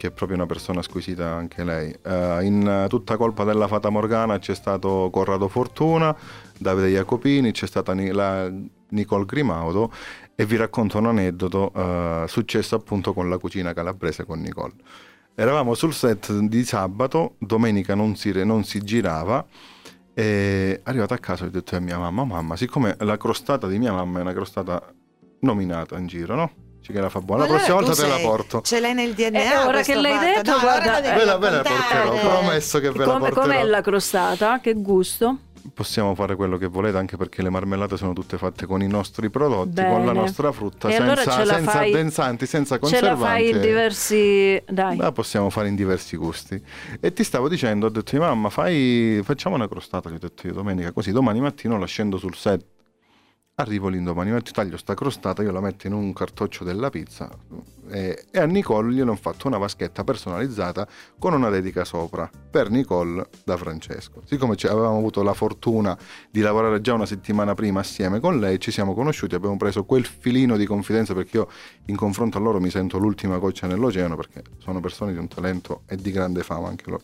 che è proprio una persona squisita anche lei. Eh, in tutta colpa della Fata Morgana c'è stato Corrado Fortuna, Davide Jacopini, c'è stata Ni- la Nicole Grimaudo e vi racconto un aneddoto eh, successo appunto con la cucina calabrese con Nicole. Eravamo sul set di sabato, domenica non si, non si girava e arrivato a casa ho detto a mia mamma, mamma, siccome la crostata di mia mamma è una crostata nominata in giro, no? Dice che la fa buona, la prossima volta te la
sei-
porto.
Ce l'hai nel DNA.
Eh, ora che l'hai
fatto.
detto,
No,
guarda,
Ve la, ve la
raccontare.
porterò, promesso che ve la
Come,
porterò.
com'è la crostata? Che gusto?
Possiamo fare quello che volete, anche perché le marmellate sono tutte fatte con i nostri prodotti,
Bene.
con la nostra frutta,
E
senza,
allora
senza
fai-
addensanti, senza
Ce la
conservanti.
fai in diversi... Dai.
La possiamo fare in diversi gusti. E ti stavo dicendo, ho detto, mamma, fai, facciamo una crostata, gli ho detto io domenica, così domani mattino la scendo sul set. Arrivo lì domani mattina, taglio sta crostata, io la metto in un cartoccio della pizza e, e a Nicole gliene ho fatto una vaschetta personalizzata con una dedica sopra per Nicole da Francesco. Siccome avevamo avuto la fortuna di lavorare già una settimana prima assieme con lei, ci siamo conosciuti, abbiamo preso quel filino di confidenza perché io in confronto a loro mi sento l'ultima goccia nell'oceano perché sono persone di un talento e di grande fama anche loro.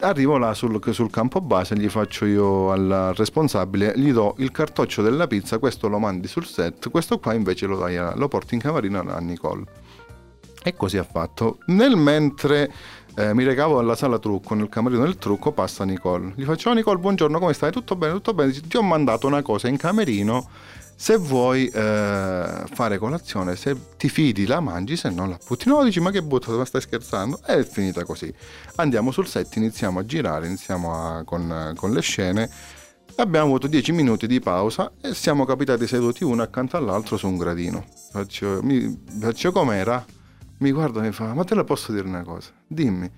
Arrivo là sul, sul campo base, gli faccio io al responsabile, gli do il cartoccio della pizza, questo lo mandi sul set, questo qua invece lo, dai lo porti in camarino a Nicole. E così ha fatto. Nel mentre Eh, mi recavo alla sala trucco, nel camerino del trucco, passa Nicole. Gli faccio, "Oh, Nicole, buongiorno, come stai? Tutto bene, tutto bene. Ti ho mandato una cosa in camerino, se vuoi eh, fare colazione, se ti fidi la mangi, se no la butti. No, dici, ma che butta, ma stai scherzando? È finita così. Andiamo sul set, iniziamo a girare, iniziamo a- con, con le scene. Abbiamo avuto 10 minuti di pausa e siamo capitati seduti uno accanto all'altro su un gradino. Faccio, mi, faccio com'era? Mi guarda e mi fa, ma te la posso dire una cosa? Dimmi,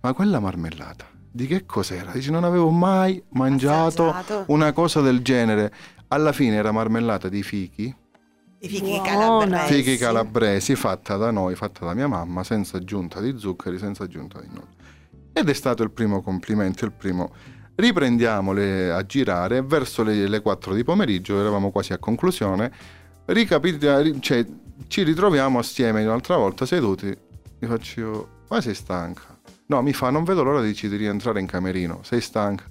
ma quella marmellata, di che cos'era? Dice, non avevo mai mangiato
Assaggiato.
una cosa del genere. Alla fine era marmellata di fichi,
I fichi calabresi.
fichi calabresi, fatta da noi, fatta da mia mamma, senza aggiunta di zuccheri, senza aggiunta di nulla. Ed è stato il primo complimento, il primo. Riprendiamo le- a girare, verso le, le 4 di pomeriggio, eravamo quasi a conclusione, ricapita- ri- cioè, ci ritroviamo assieme un'altra volta seduti, mi faccio, ma sei stanca? No, mi fa, non vedo l'ora dici di rientrare in camerino, sei stanca?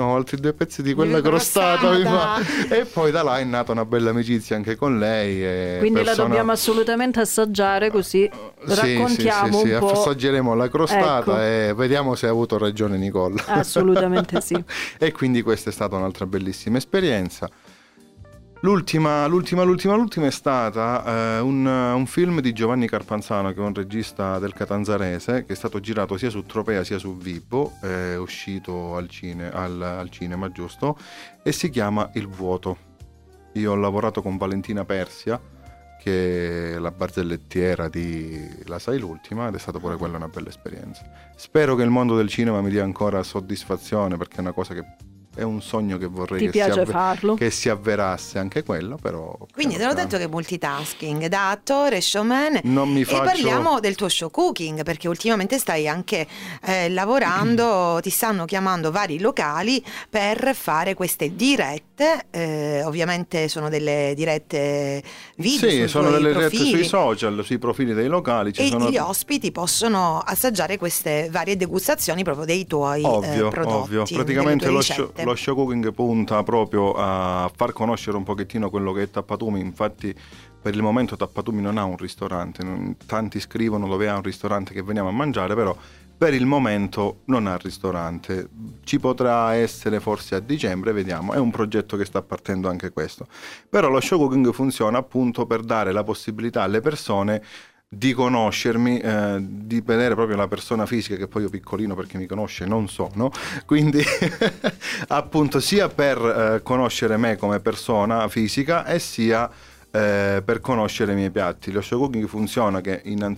No, altri due pezzi di quella crostata mi fa. E poi da là è nata una bella amicizia anche con lei. e
Quindi la
persona-
dobbiamo assolutamente assaggiare così
Sì,
raccontiamo
sì, sì, sì,
un po'.
assaggeremo la crostata
Ecco.
e vediamo se ha avuto ragione Nicole.
Assolutamente sì.
e quindi questa è stata un'altra bellissima esperienza. L'ultima, l'ultima, l'ultima, l'ultima è stata eh, un, un film di Giovanni Carpanzano, che è un regista del Catanzarese, che è stato girato sia su Tropea sia su Vibo, è uscito al, cine- al- al cinema, giusto? E si chiama Il vuoto. Io ho lavorato con Valentina Persia, che è la barzellettiera di La Sai l'ultima, ed è stata pure quella una bella esperienza. Spero che il mondo del cinema mi dia ancora soddisfazione, perché è una cosa che è un sogno che vorrei che,
piace
si avve-
farlo?
che si avverasse anche quello, però...
Quindi te l'ho detto che multitasking da attore, showman
Non mi
e
faccio-
parliamo del tuo show cooking perché ultimamente stai anche eh, lavorando, ti stanno chiamando vari locali per fare queste dirette, eh, ovviamente sono delle dirette video
Sì,
sui
sono delle rette
profili.
sui social, sui profili dei locali. Ci
E
sono...
gli ospiti possono assaggiare queste varie degustazioni proprio dei tuoi eh,
Ovvio,
prodotti.
ovvio. Praticamente lo
ricette.
Show, lo show cooking punta proprio a far conoscere un pochettino quello che è Tappatumi. Infatti, per il momento Tappatumi non ha un ristorante. Tanti scrivono dove ha un ristorante che veniamo a mangiare, però per il momento non ha ristorante. Ci potrà essere forse a dicembre, vediamo. È un progetto che sta partendo anche questo. Però lo show cooking funziona appunto per dare la possibilità alle persone di conoscermi, eh, di vedere proprio la persona fisica che poi io piccolino perché mi conosce non sono, quindi appunto sia per eh, conoscere me come persona fisica e sia eh, per conoscere i miei piatti. Lo show cooking funziona che in,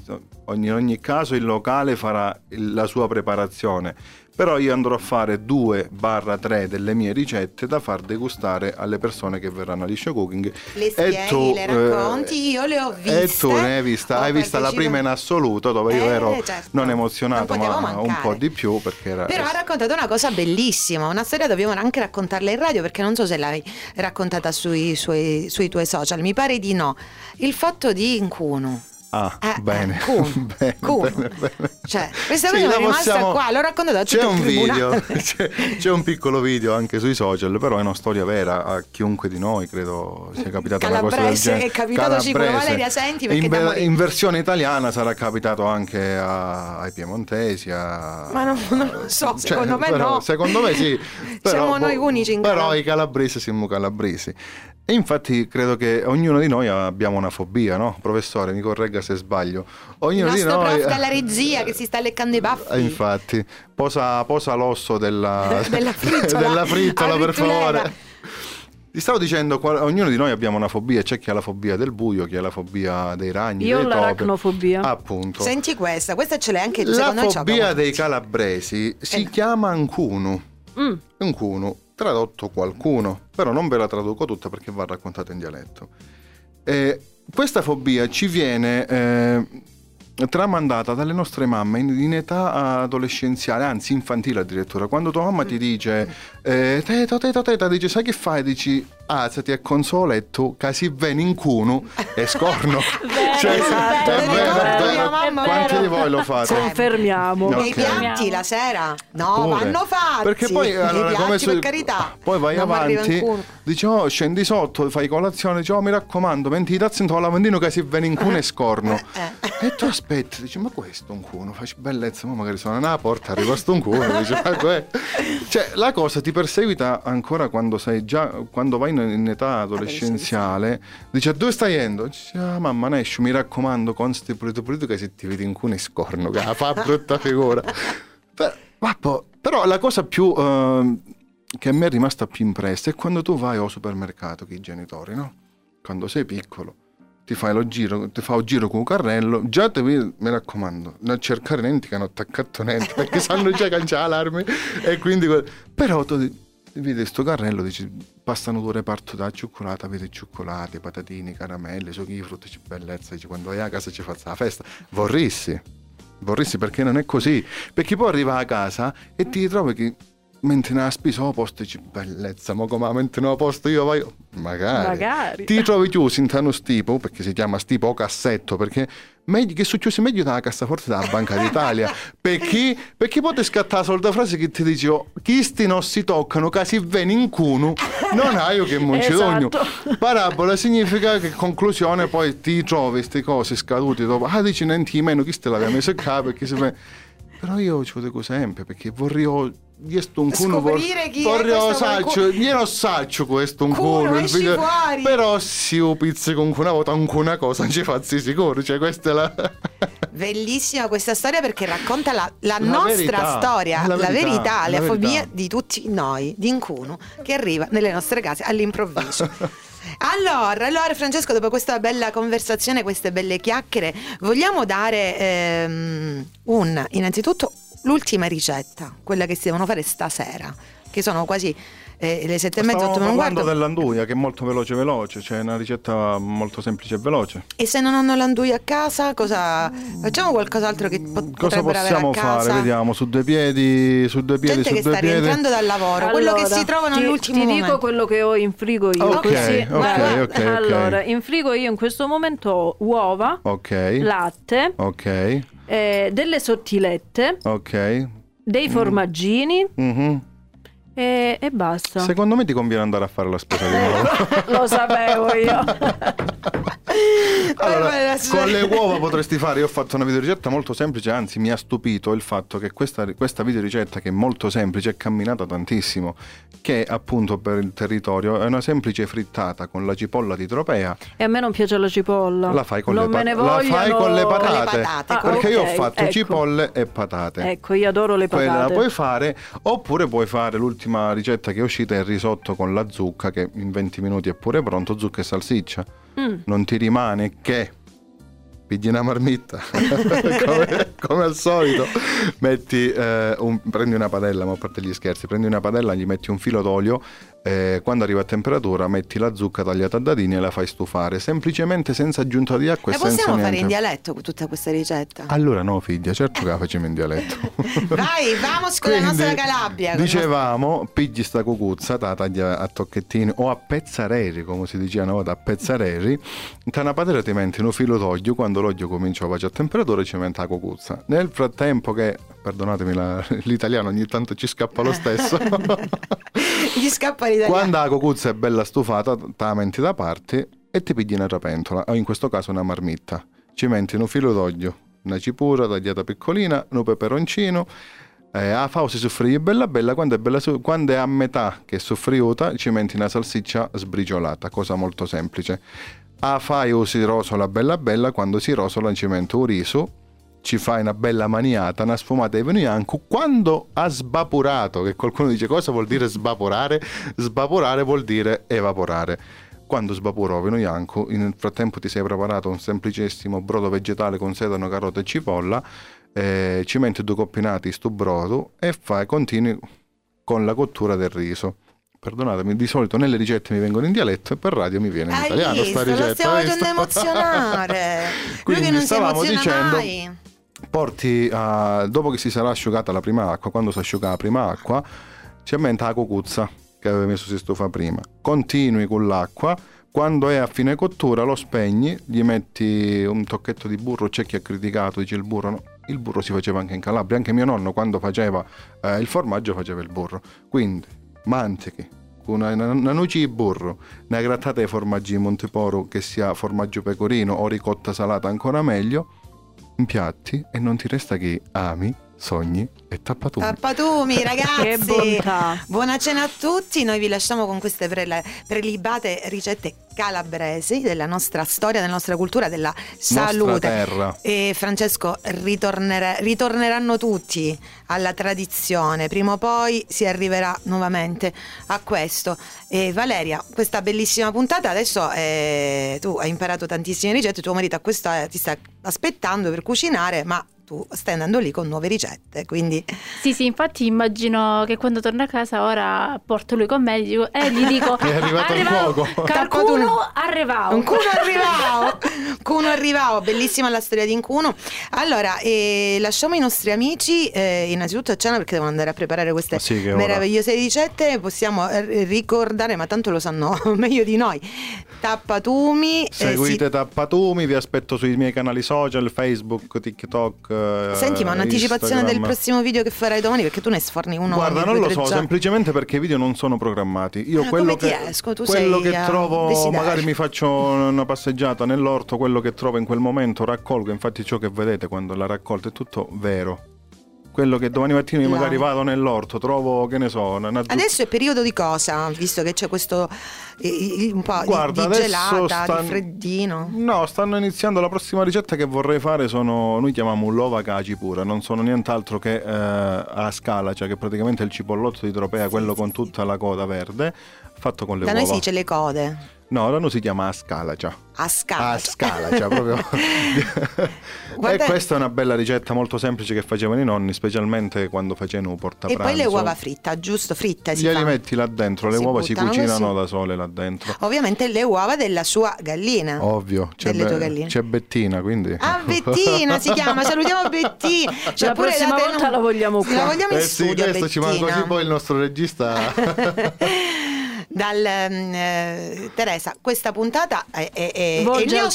in ogni caso il locale farà la sua preparazione, però io andrò a fare 2-3 delle mie ricette da far degustare alle persone che verranno agli show cooking.
Le
E
spieghi,
tu,
le
eh,
racconti, io le ho viste.
E tu ne hai vista, hai vista la prima in assoluto dove io
Eh,
ero
certo.
non emozionato
Non
ma
potevo
un
mancare.
po' di più perché era...
Però ha raccontato una cosa bellissima, una storia dobbiamo anche raccontarla in radio perché non so se l'hai raccontata sui, suoi- sui tuoi social, mi pare di no. Il fatto di Incunu.
Ah,
Eh,
bene.
eh, Cuno.
bene,
Cuno.
bene, bene.
Cioè, questa
Sì,
cosa
la
è rimasta
possiamo-
qua, l'ho raccontata
C'è un video, c'è, c'è un piccolo video anche sui social, però è una storia vera a chiunque di noi, credo sia capitata una cosa del genere.
è capitato sicuro.
Calabrese.
Valeria, senti, perché
in,
morire.
in versione italiana sarà capitato anche a- ai piemontesi, a...
Ma non, non lo so,
Cioè,
secondo me
però-
no.
Secondo me sì. Però,
Siamo noi
boh,
unici in
Però
Calabria.
i calabresi siamo calabresi. E infatti credo che ognuno di noi abbiamo una fobia, no? Professore, mi corregga se sbaglio.
Il
Ognuno di
nostro
noi...
prof dalla regia che si sta leccando i baffi.
Eh, Infatti, posa, posa l'osso della,
Della fritola.
della fritola, per favore. Ti stavo dicendo, qual- ognuno di noi abbiamo una fobia, c'è chi ha la fobia del buio, chi ha la fobia dei ragni,
Io ho l'aracnofobia.
Appunto.
Senti questa, questa ce l'hai anche
la
noi ci
fobia dei calabresi si
Eh.
chiama Ancunu.
Mm.
Ancunu, tradotto qualcuno, però non ve la traduco tutta perché va raccontata in dialetto. Eh, questa fobia ci viene eh, tramandata dalle nostre mamme in, in età adolescenziale, anzi infantile addirittura. Quando tua mamma ti dice eh, teta, teta, teta, dice sai che fai? Dici alzati e consoletto che si viene in cuno e scorno. Cioè,
esatto,
è vero, è
vero,
vero.
mamma
Quanti
mia.
di voi lo fate?
Confermiamo.
No.
E i
Ok.
piatti la sera? No,
Pure.
vanno fatti.
Perché poi allora,
piatti,
come se-
per carità.
poi vai
Non
avanti, dici oh scendi sotto, fai colazione, dici oh mi raccomando, metti i tazzi in un lavandino che si viene in cuno e scorno.
Eh,
E tu aspetti, dici ma questo è un cuno, facci bellezza, ma magari sono nella porta, arriva sto un cuno, dici ma que-". Cioè la cosa ti perseguita ancora quando sei già, quando vai in, in età adolescenziale, dici a dove stai andando? Dici ah mamma Nescio, mi raccomando, consti pulito pulito che se ti vedi in cuno e scorno, che fa brutta figura. Per- ma po- però la cosa più ehm, che a me è rimasta più impressa è quando tu vai al supermercato con i genitori, no? Quando sei piccolo, ti fai lo giro, ti fa un giro con un carrello, già vedi- mi raccomando, non cercare niente che hanno attaccato niente, perché sanno già che c'è l'allarme e quindi... Però tu ti- vedi sto carrello, dici, passano due reparto da cioccolata, vedi cioccolate, patatine, caramelle, succhi di frutta, bellezza, dici, quando vai a casa ci faccia la festa. Vorrissi, vorrissi perché non è così, perché poi arriva a casa e ti ritrovi che mentre nella spesa a posto dici bellezza, ma come mentre non a posto io vai magari,
Magari.
ti trovi chiuso in uno stipo perché si chiama stipo o cassetto perché meglio che succede meglio dalla cassaforte della Banca d'Italia. Perché, perché poi ti scatta la solita frase che ti dice oh, chi sti non si toccano che si viene in cuno non hai io che muncedogno
Esatto.
parabola significa che conclusione poi ti trovi queste cose scadute dopo ah dici niente di meno chi ste l'aveva messo a capo perché si fa- però io ci dico sempre perché vorrei io sto un cuno
Scoprire chi è
vorrei
questo
saccio non saccio questo un
Cuno,
cuno però se io pizzico con una volta anche una cosa non ci fazzi sicuro. Cioè questa è la
Bellissima questa storia perché racconta la, la
La
nostra
verità,
storia, la
la
verità, la fobia di tutti noi, di Incuno, che arriva nelle nostre case all'improvviso. Allora, allora Francesco, dopo questa bella conversazione, queste belle chiacchiere, vogliamo dare ehm, un, innanzitutto, l'ultima ricetta, quella che si devono fare stasera, che sono quasi eh, le sette e mezza, otto meno un
parlando
quarto.
dell'anduia che è molto veloce veloce cioè una ricetta molto semplice e veloce
E se non hanno l'anduia a casa, cosa facciamo qualcos'altro che pot-
cosa possiamo
a casa?
fare vediamo su due piedi su due piedi
gente
su
che
due
sta
piedi
rientrando dal lavoro, quello che
Allora,
si trovano
ti,
all'ultimo
ti
momento.
dico quello che ho in frigo io.
Ok,
così,
ok,
guarda,
ok, ok.
Allora, in frigo io in questo momento ho uova, latte,
ok
eh, delle sottilette,
ok
dei formaggini
Mhm.
e, e basta.
secondo me ti conviene andare a fare la spesa di nuovo
Lo sapevo io.
Allora, con le uova potresti fare, io ho fatto una videoricetta molto semplice, anzi mi ha stupito il fatto che questa, questa videoricetta che è molto semplice è camminata tantissimo, che appunto per il territorio è una semplice frittata con la cipolla di tropea,
E a me non piace la cipolla.
la fai con,
non
le, pa- la fai con le patate,
patate,
Ah,
perché io ho fatto
ecco.
cipolle e patate.
Ecco, io adoro le
Quella la
patate.
puoi fare, oppure puoi fare l'ultima ricetta che è uscita, è il risotto con la zucca, che in 20 minuti è pure pronto, zucca e salsiccia.
Mm.
Non ti rimane che pigli una marmitta, come, come al solito, metti, eh, un- prendi una padella, ma a parte gli scherzi, prendi una padella, gli metti un filo d'olio, eh, quando arriva a temperatura metti la zucca tagliata a dadini e la fai stufare, semplicemente senza aggiunta di acqua e
La
senza
possiamo fare
niente.
in dialetto tutta questa ricetta?
Allora no figlia, certo che la facciamo in dialetto.
Vai, vamos con la
Quindi,
nostra Calabria.
Dicevamo, pigli sta cucuzza, ta taglia a tocchettini o a pezzareri, come si diceva una volta, a pezzareri. In una padella ti metti un filo d'olio, quando l'olio comincia a facere a temperatura ci mette la cucuzza. Nel frattempo che, perdonatemi la- l'italiano, ogni tanto ci scappa lo stesso.
Gli scappa l'italiano.
Quando la cucuzza è bella stufata, la metti da parte e ti pigli una rapentola, o in questo caso una marmitta. Ci metti un filo d'olio, una cipolla tagliata piccolina, un peperoncino, eh, la fai si soffriglie bella bella, quando è, bella quando è a metà che è soffriuta ci metti una salsiccia sbriciolata, cosa molto semplice. La fai o si rosola bella bella, quando si rosola ci metti un riso, ci fai una bella maniata, una sfumata di vino bianco. Quando ha svaporato, che qualcuno dice cosa vuol dire svaporare? Svaporare vuol dire evaporare. Quando svaporò vino bianco, nel frattempo ti sei preparato un semplicissimo brodo vegetale con sedano, carota e cipolla, eh, ci metti due coppinati sto brodo e fai, continui con la cottura del riso. Perdonatemi, di solito nelle ricette mi vengono in dialetto e per radio mi viene in
Hai
italiano
visto?
sta ricetta.
Lo stiamo facendo emozionare. Lui
Quindi
che non
stavamo dicendo-
mai.
Porti a- dopo che si sarà asciugata la prima acqua, quando si asciuga la prima acqua, ci aumenta la cucuzza. che avevi messo si stufa prima. Continui con l'acqua, quando è a fine cottura lo spegni, gli metti un tocchetto di burro, c'è chi ha criticato, dice il burro no. Il burro si faceva anche in Calabria, anche mio nonno quando faceva eh, il formaggio faceva il burro. Quindi mantichi, una, una, una noce di burro, una grattata di formaggi di Monteporo che sia formaggio pecorino o ricotta salata ancora meglio, impiatti e non ti resta che ami, sogni e tappatumi.
Tappatumi, ragazzi.
Che bontà.
Buona cena a tutti. Noi vi lasciamo con queste prele- prelibate ricette calabresi della nostra storia, della nostra cultura, della salute.
terra.
E Francesco ritornere- ritorneranno tutti alla tradizione. Prima o poi si arriverà nuovamente a questo. E Valeria, questa bellissima puntata. Adesso eh, tu hai imparato tantissime ricette. Tuo marito a questa ti sta aspettando per cucinare, ma tu stai andando lì con nuove ricette. Quindi
Sì, sì, infatti immagino che quando torno a casa ora porto lui con me e gli dico, e gli dico
È arrivato il
"Arrivavo,
cuoco."
Qualcuno arrivava.
Un cuno arrivavo, cuno arrivavo, bellissima la storia di Incuno. Allora, eh, lasciamo i nostri amici eh, innanzitutto a cena perché devono andare a preparare queste
sì,
meravigliose ricette. Possiamo eh, ricordare, ma tanto lo sanno meglio di noi. Tappatumi. eh,
Seguite
si-
Tappatumi, vi aspetto sui miei canali social, Facebook, TikTok. Eh,
Senti, ma un'anticipazione del
Instagram.
prossimo video che farai domani perché tu ne sforni uno.
Guarda, non lo so, semplicemente perché i video non sono programmati. Io
Ah,
quello che,
esco? Tu
quello
sei
che
a
trovo,
desiderio.
magari mi faccio una passeggiata nell'orto, quello che trovo in quel momento raccolgo. Infatti, ciò che vedete quando la raccolta è tutto vero. Quello che domani mattina magari vado nell'orto, trovo, che ne so,
Adesso è periodo di cosa? Visto che c'è questo eh, un po' di-
Guarda,
di,
adesso
gelata,
stan-
di freddino.
No, stanno iniziando la prossima ricetta che vorrei fare sono noi chiamiamo lova caci pura, non sono nient'altro che eh, a scala, cioè che praticamente è il cipollotto di tropea, quello con tutta la coda verde, fatto con le
Da
uova.
noi si dice le code.
No, da noi si chiama a scala, cioè.
A scala.
A scala, cioè proprio.
Guarda-
E questa è una bella ricetta molto semplice che facevano i nonni, specialmente quando facevano porta
E poi le uova fritte, giusto? Fritte si
Glieli
fa.
metti là dentro, le
Si
uova si cucinano
così.
da sole là dentro.
Ovviamente le uova della sua gallina.
Ovvio, c'è,
Delle
Be-
tue galline.
c'è Bettina, quindi.
Ah, Bettina si chiama, salutiamo Bettina. Cioè,
La
pure
prossima volta la vogliamo
La
qua.
vogliamo in
Eh sì,
studio,
questo ci manca
Bettina.
così poi il nostro regista.
Dal, ehm, eh, Teresa, questa puntata è, è- è- è il mio
termine.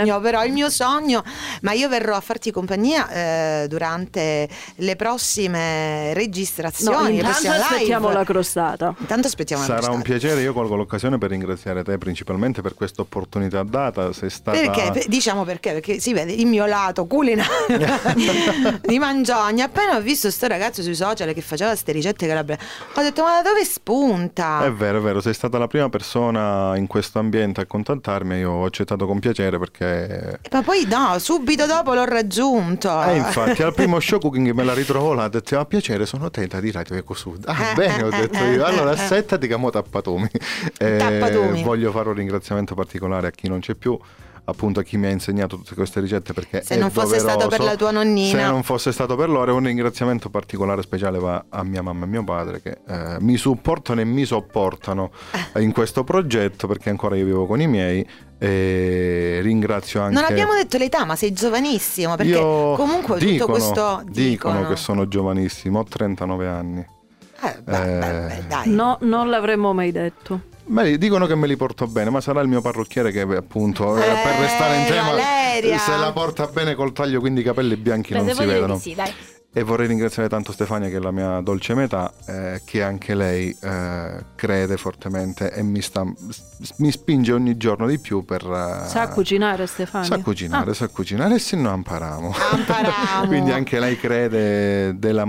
sogno, però il mio sogno, ma io verrò a farti compagnia eh, durante le prossime registrazioni.
No,
le
intanto
prossime live.
aspettiamo la crostata.
Intanto aspettiamo la
Sarà un
crostata.
piacere, io colgo l'occasione per ringraziare te principalmente per questa opportunità data. Sei stata
Perché? Per- Diciamo perché? Perché si vede il mio lato culinario di Mangiogna. Appena ho visto sto ragazzo sui social che faceva queste ricette calabrese, ho detto: Ma da dove spunta?
È vero, è vero, sei stata la prima persona in questo ambiente a contattarmi e io ho accettato con piacere perché...
Ma poi no, subito dopo l'ho raggiunto.
Eh, infatti, al primo show cooking me la ritrovo là, ho detto, a piacere, sono Teta di Radio Ecosud. Ah,
Eh,
bene, ho
eh,
detto io. Allora, assettati che mo tappatumi. Eh,
Tappatumi.
Voglio fare un ringraziamento particolare a chi non c'è più, appunto a chi mi ha insegnato tutte queste ricette perché
Se
è
non fosse stato per
doveroso.
la tua nonnina.
Se non fosse stato per loro, un ringraziamento particolare speciale va a mia mamma e mio padre che eh, mi supportano e mi sopportano
Eh.
in questo progetto perché ancora io vivo con i miei e ringrazio anche
Non abbiamo detto l'età, ma sei giovanissimo. Perché
Io-
comunque
dicono,
tutto questo.
dicono che sono giovanissimo, ho 39 anni.
Eh, beh, beh, beh, dai.
No, non l'avremmo mai detto.
Beh, dicono che me li porto bene, ma sarà il mio parrucchiere che appunto eh, per
Eh,
restare in tema
Valeria!
se la porta bene col taglio, quindi i capelli bianchi
Beh,
non si vedono.
sì, dai.
E vorrei ringraziare tanto Stefania che è la mia dolce metà, eh, che anche lei eh, crede fortemente e mi, sta, mi spinge ogni giorno di più per... eh,
Sa cucinare Stefano?
Sa cucinare, sa cucinare e se no. Impariamo. Quindi anche lei crede della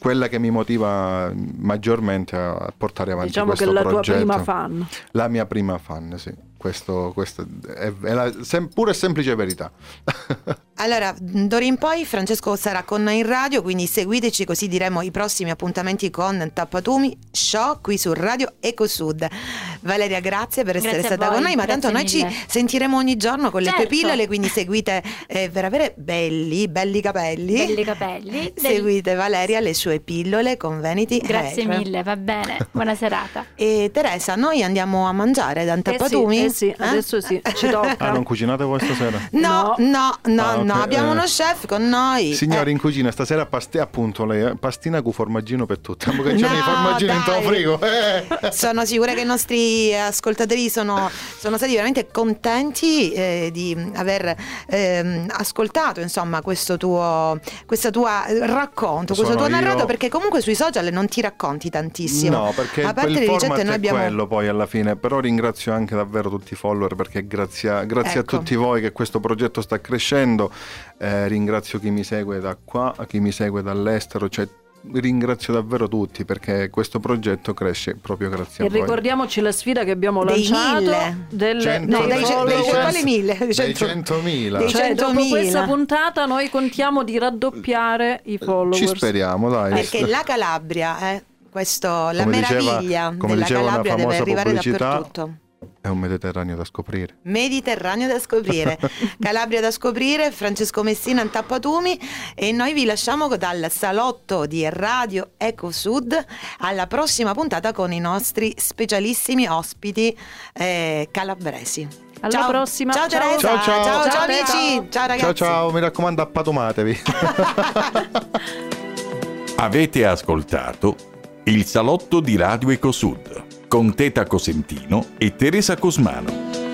quella che mi motiva maggiormente a portare avanti
Diciamo che
questo
è la tua
progetto.
prima fan.
La mia prima fan, sì. Questo, questo è, è la sem- pura e semplice verità.
Allora, d'ora in poi Francesco sarà con noi in radio, quindi seguiteci così diremo i prossimi appuntamenti con Tappatumi Show qui su Radio Ecosud. Valeria, grazie per essere
Grazie a
stata
voi,
con noi, ma tanto noi ci sentiremo ogni giorno con le tue
Certo.
pillole, quindi seguite eh, per avere belli, belli capelli.
Belli capelli. Del-
Seguite Valeria le sue pillole con Vanity
Grazie
Hair.
mille, va bene. Buona serata.
E Teresa, noi andiamo a mangiare da Tappatumi?
eh sì, eh sì, adesso sì, ci tocca.
Ah, non cucinate voi stasera?
No, no, no,
Ah, ok,
no, abbiamo
eh.
uno chef con noi.
Signori,
Eh,
in cucina stasera pasti, appunto lei, eh, pastina con formaggino per tutti. Amo che c'è
No,
i formaggini in tuo
dai.
frigo. Eh.
Sono sicura che i nostri ascoltatori sono, sono stati veramente contenti eh, di aver ehm, ascoltato insomma questo tuo tuo racconto, questo
Sono
tuo narrato
io-
perché comunque sui social non ti racconti tantissimo.
No, perché
a parte le ricette noi
è
abbiamo
quello poi alla fine, però ringrazio anche davvero tutti i follower perché grazie, a, grazie
Ecco.
a tutti voi che questo progetto sta crescendo, Eh, ringrazio chi mi segue da qua, chi mi segue dall'estero, cioè ringrazio davvero tutti perché questo progetto cresce proprio grazie
E
a voi.
ricordiamoci la sfida che abbiamo
Dei
lanciato
mille.
del,
Cento-
No,
dei
dei,
follower.
dei,
cento-
quali mille?
dei
Cento-
100.000.
dei
Cioè, dopo
100.000.
questa puntata noi contiamo di raddoppiare i follower.
Ci speriamo, dai.
Perché la Calabria è questo, la
diceva-
meraviglia della Calabria deve
famosa
arrivare
pubblicità,
dappertutto.
È un Mediterraneo da scoprire.
Mediterraneo da scoprire, Calabria da scoprire, Francesco Messina in Tappatumi e noi vi lasciamo dal salotto di Radio Eco Sud alla prossima puntata con i nostri specialissimi ospiti eh, calabresi.
Alla
Ciao.
prossima.
Ciao
Ciao.
Teresa,
Ciao, ciao.
ciao,
Ciao,
amici, ciao ragazzi.
Ciao ciao, mi raccomando appatomatevi.
Avete ascoltato Il salotto di Radio Ecosud con Teta Cosentino e Teresa Cosmano.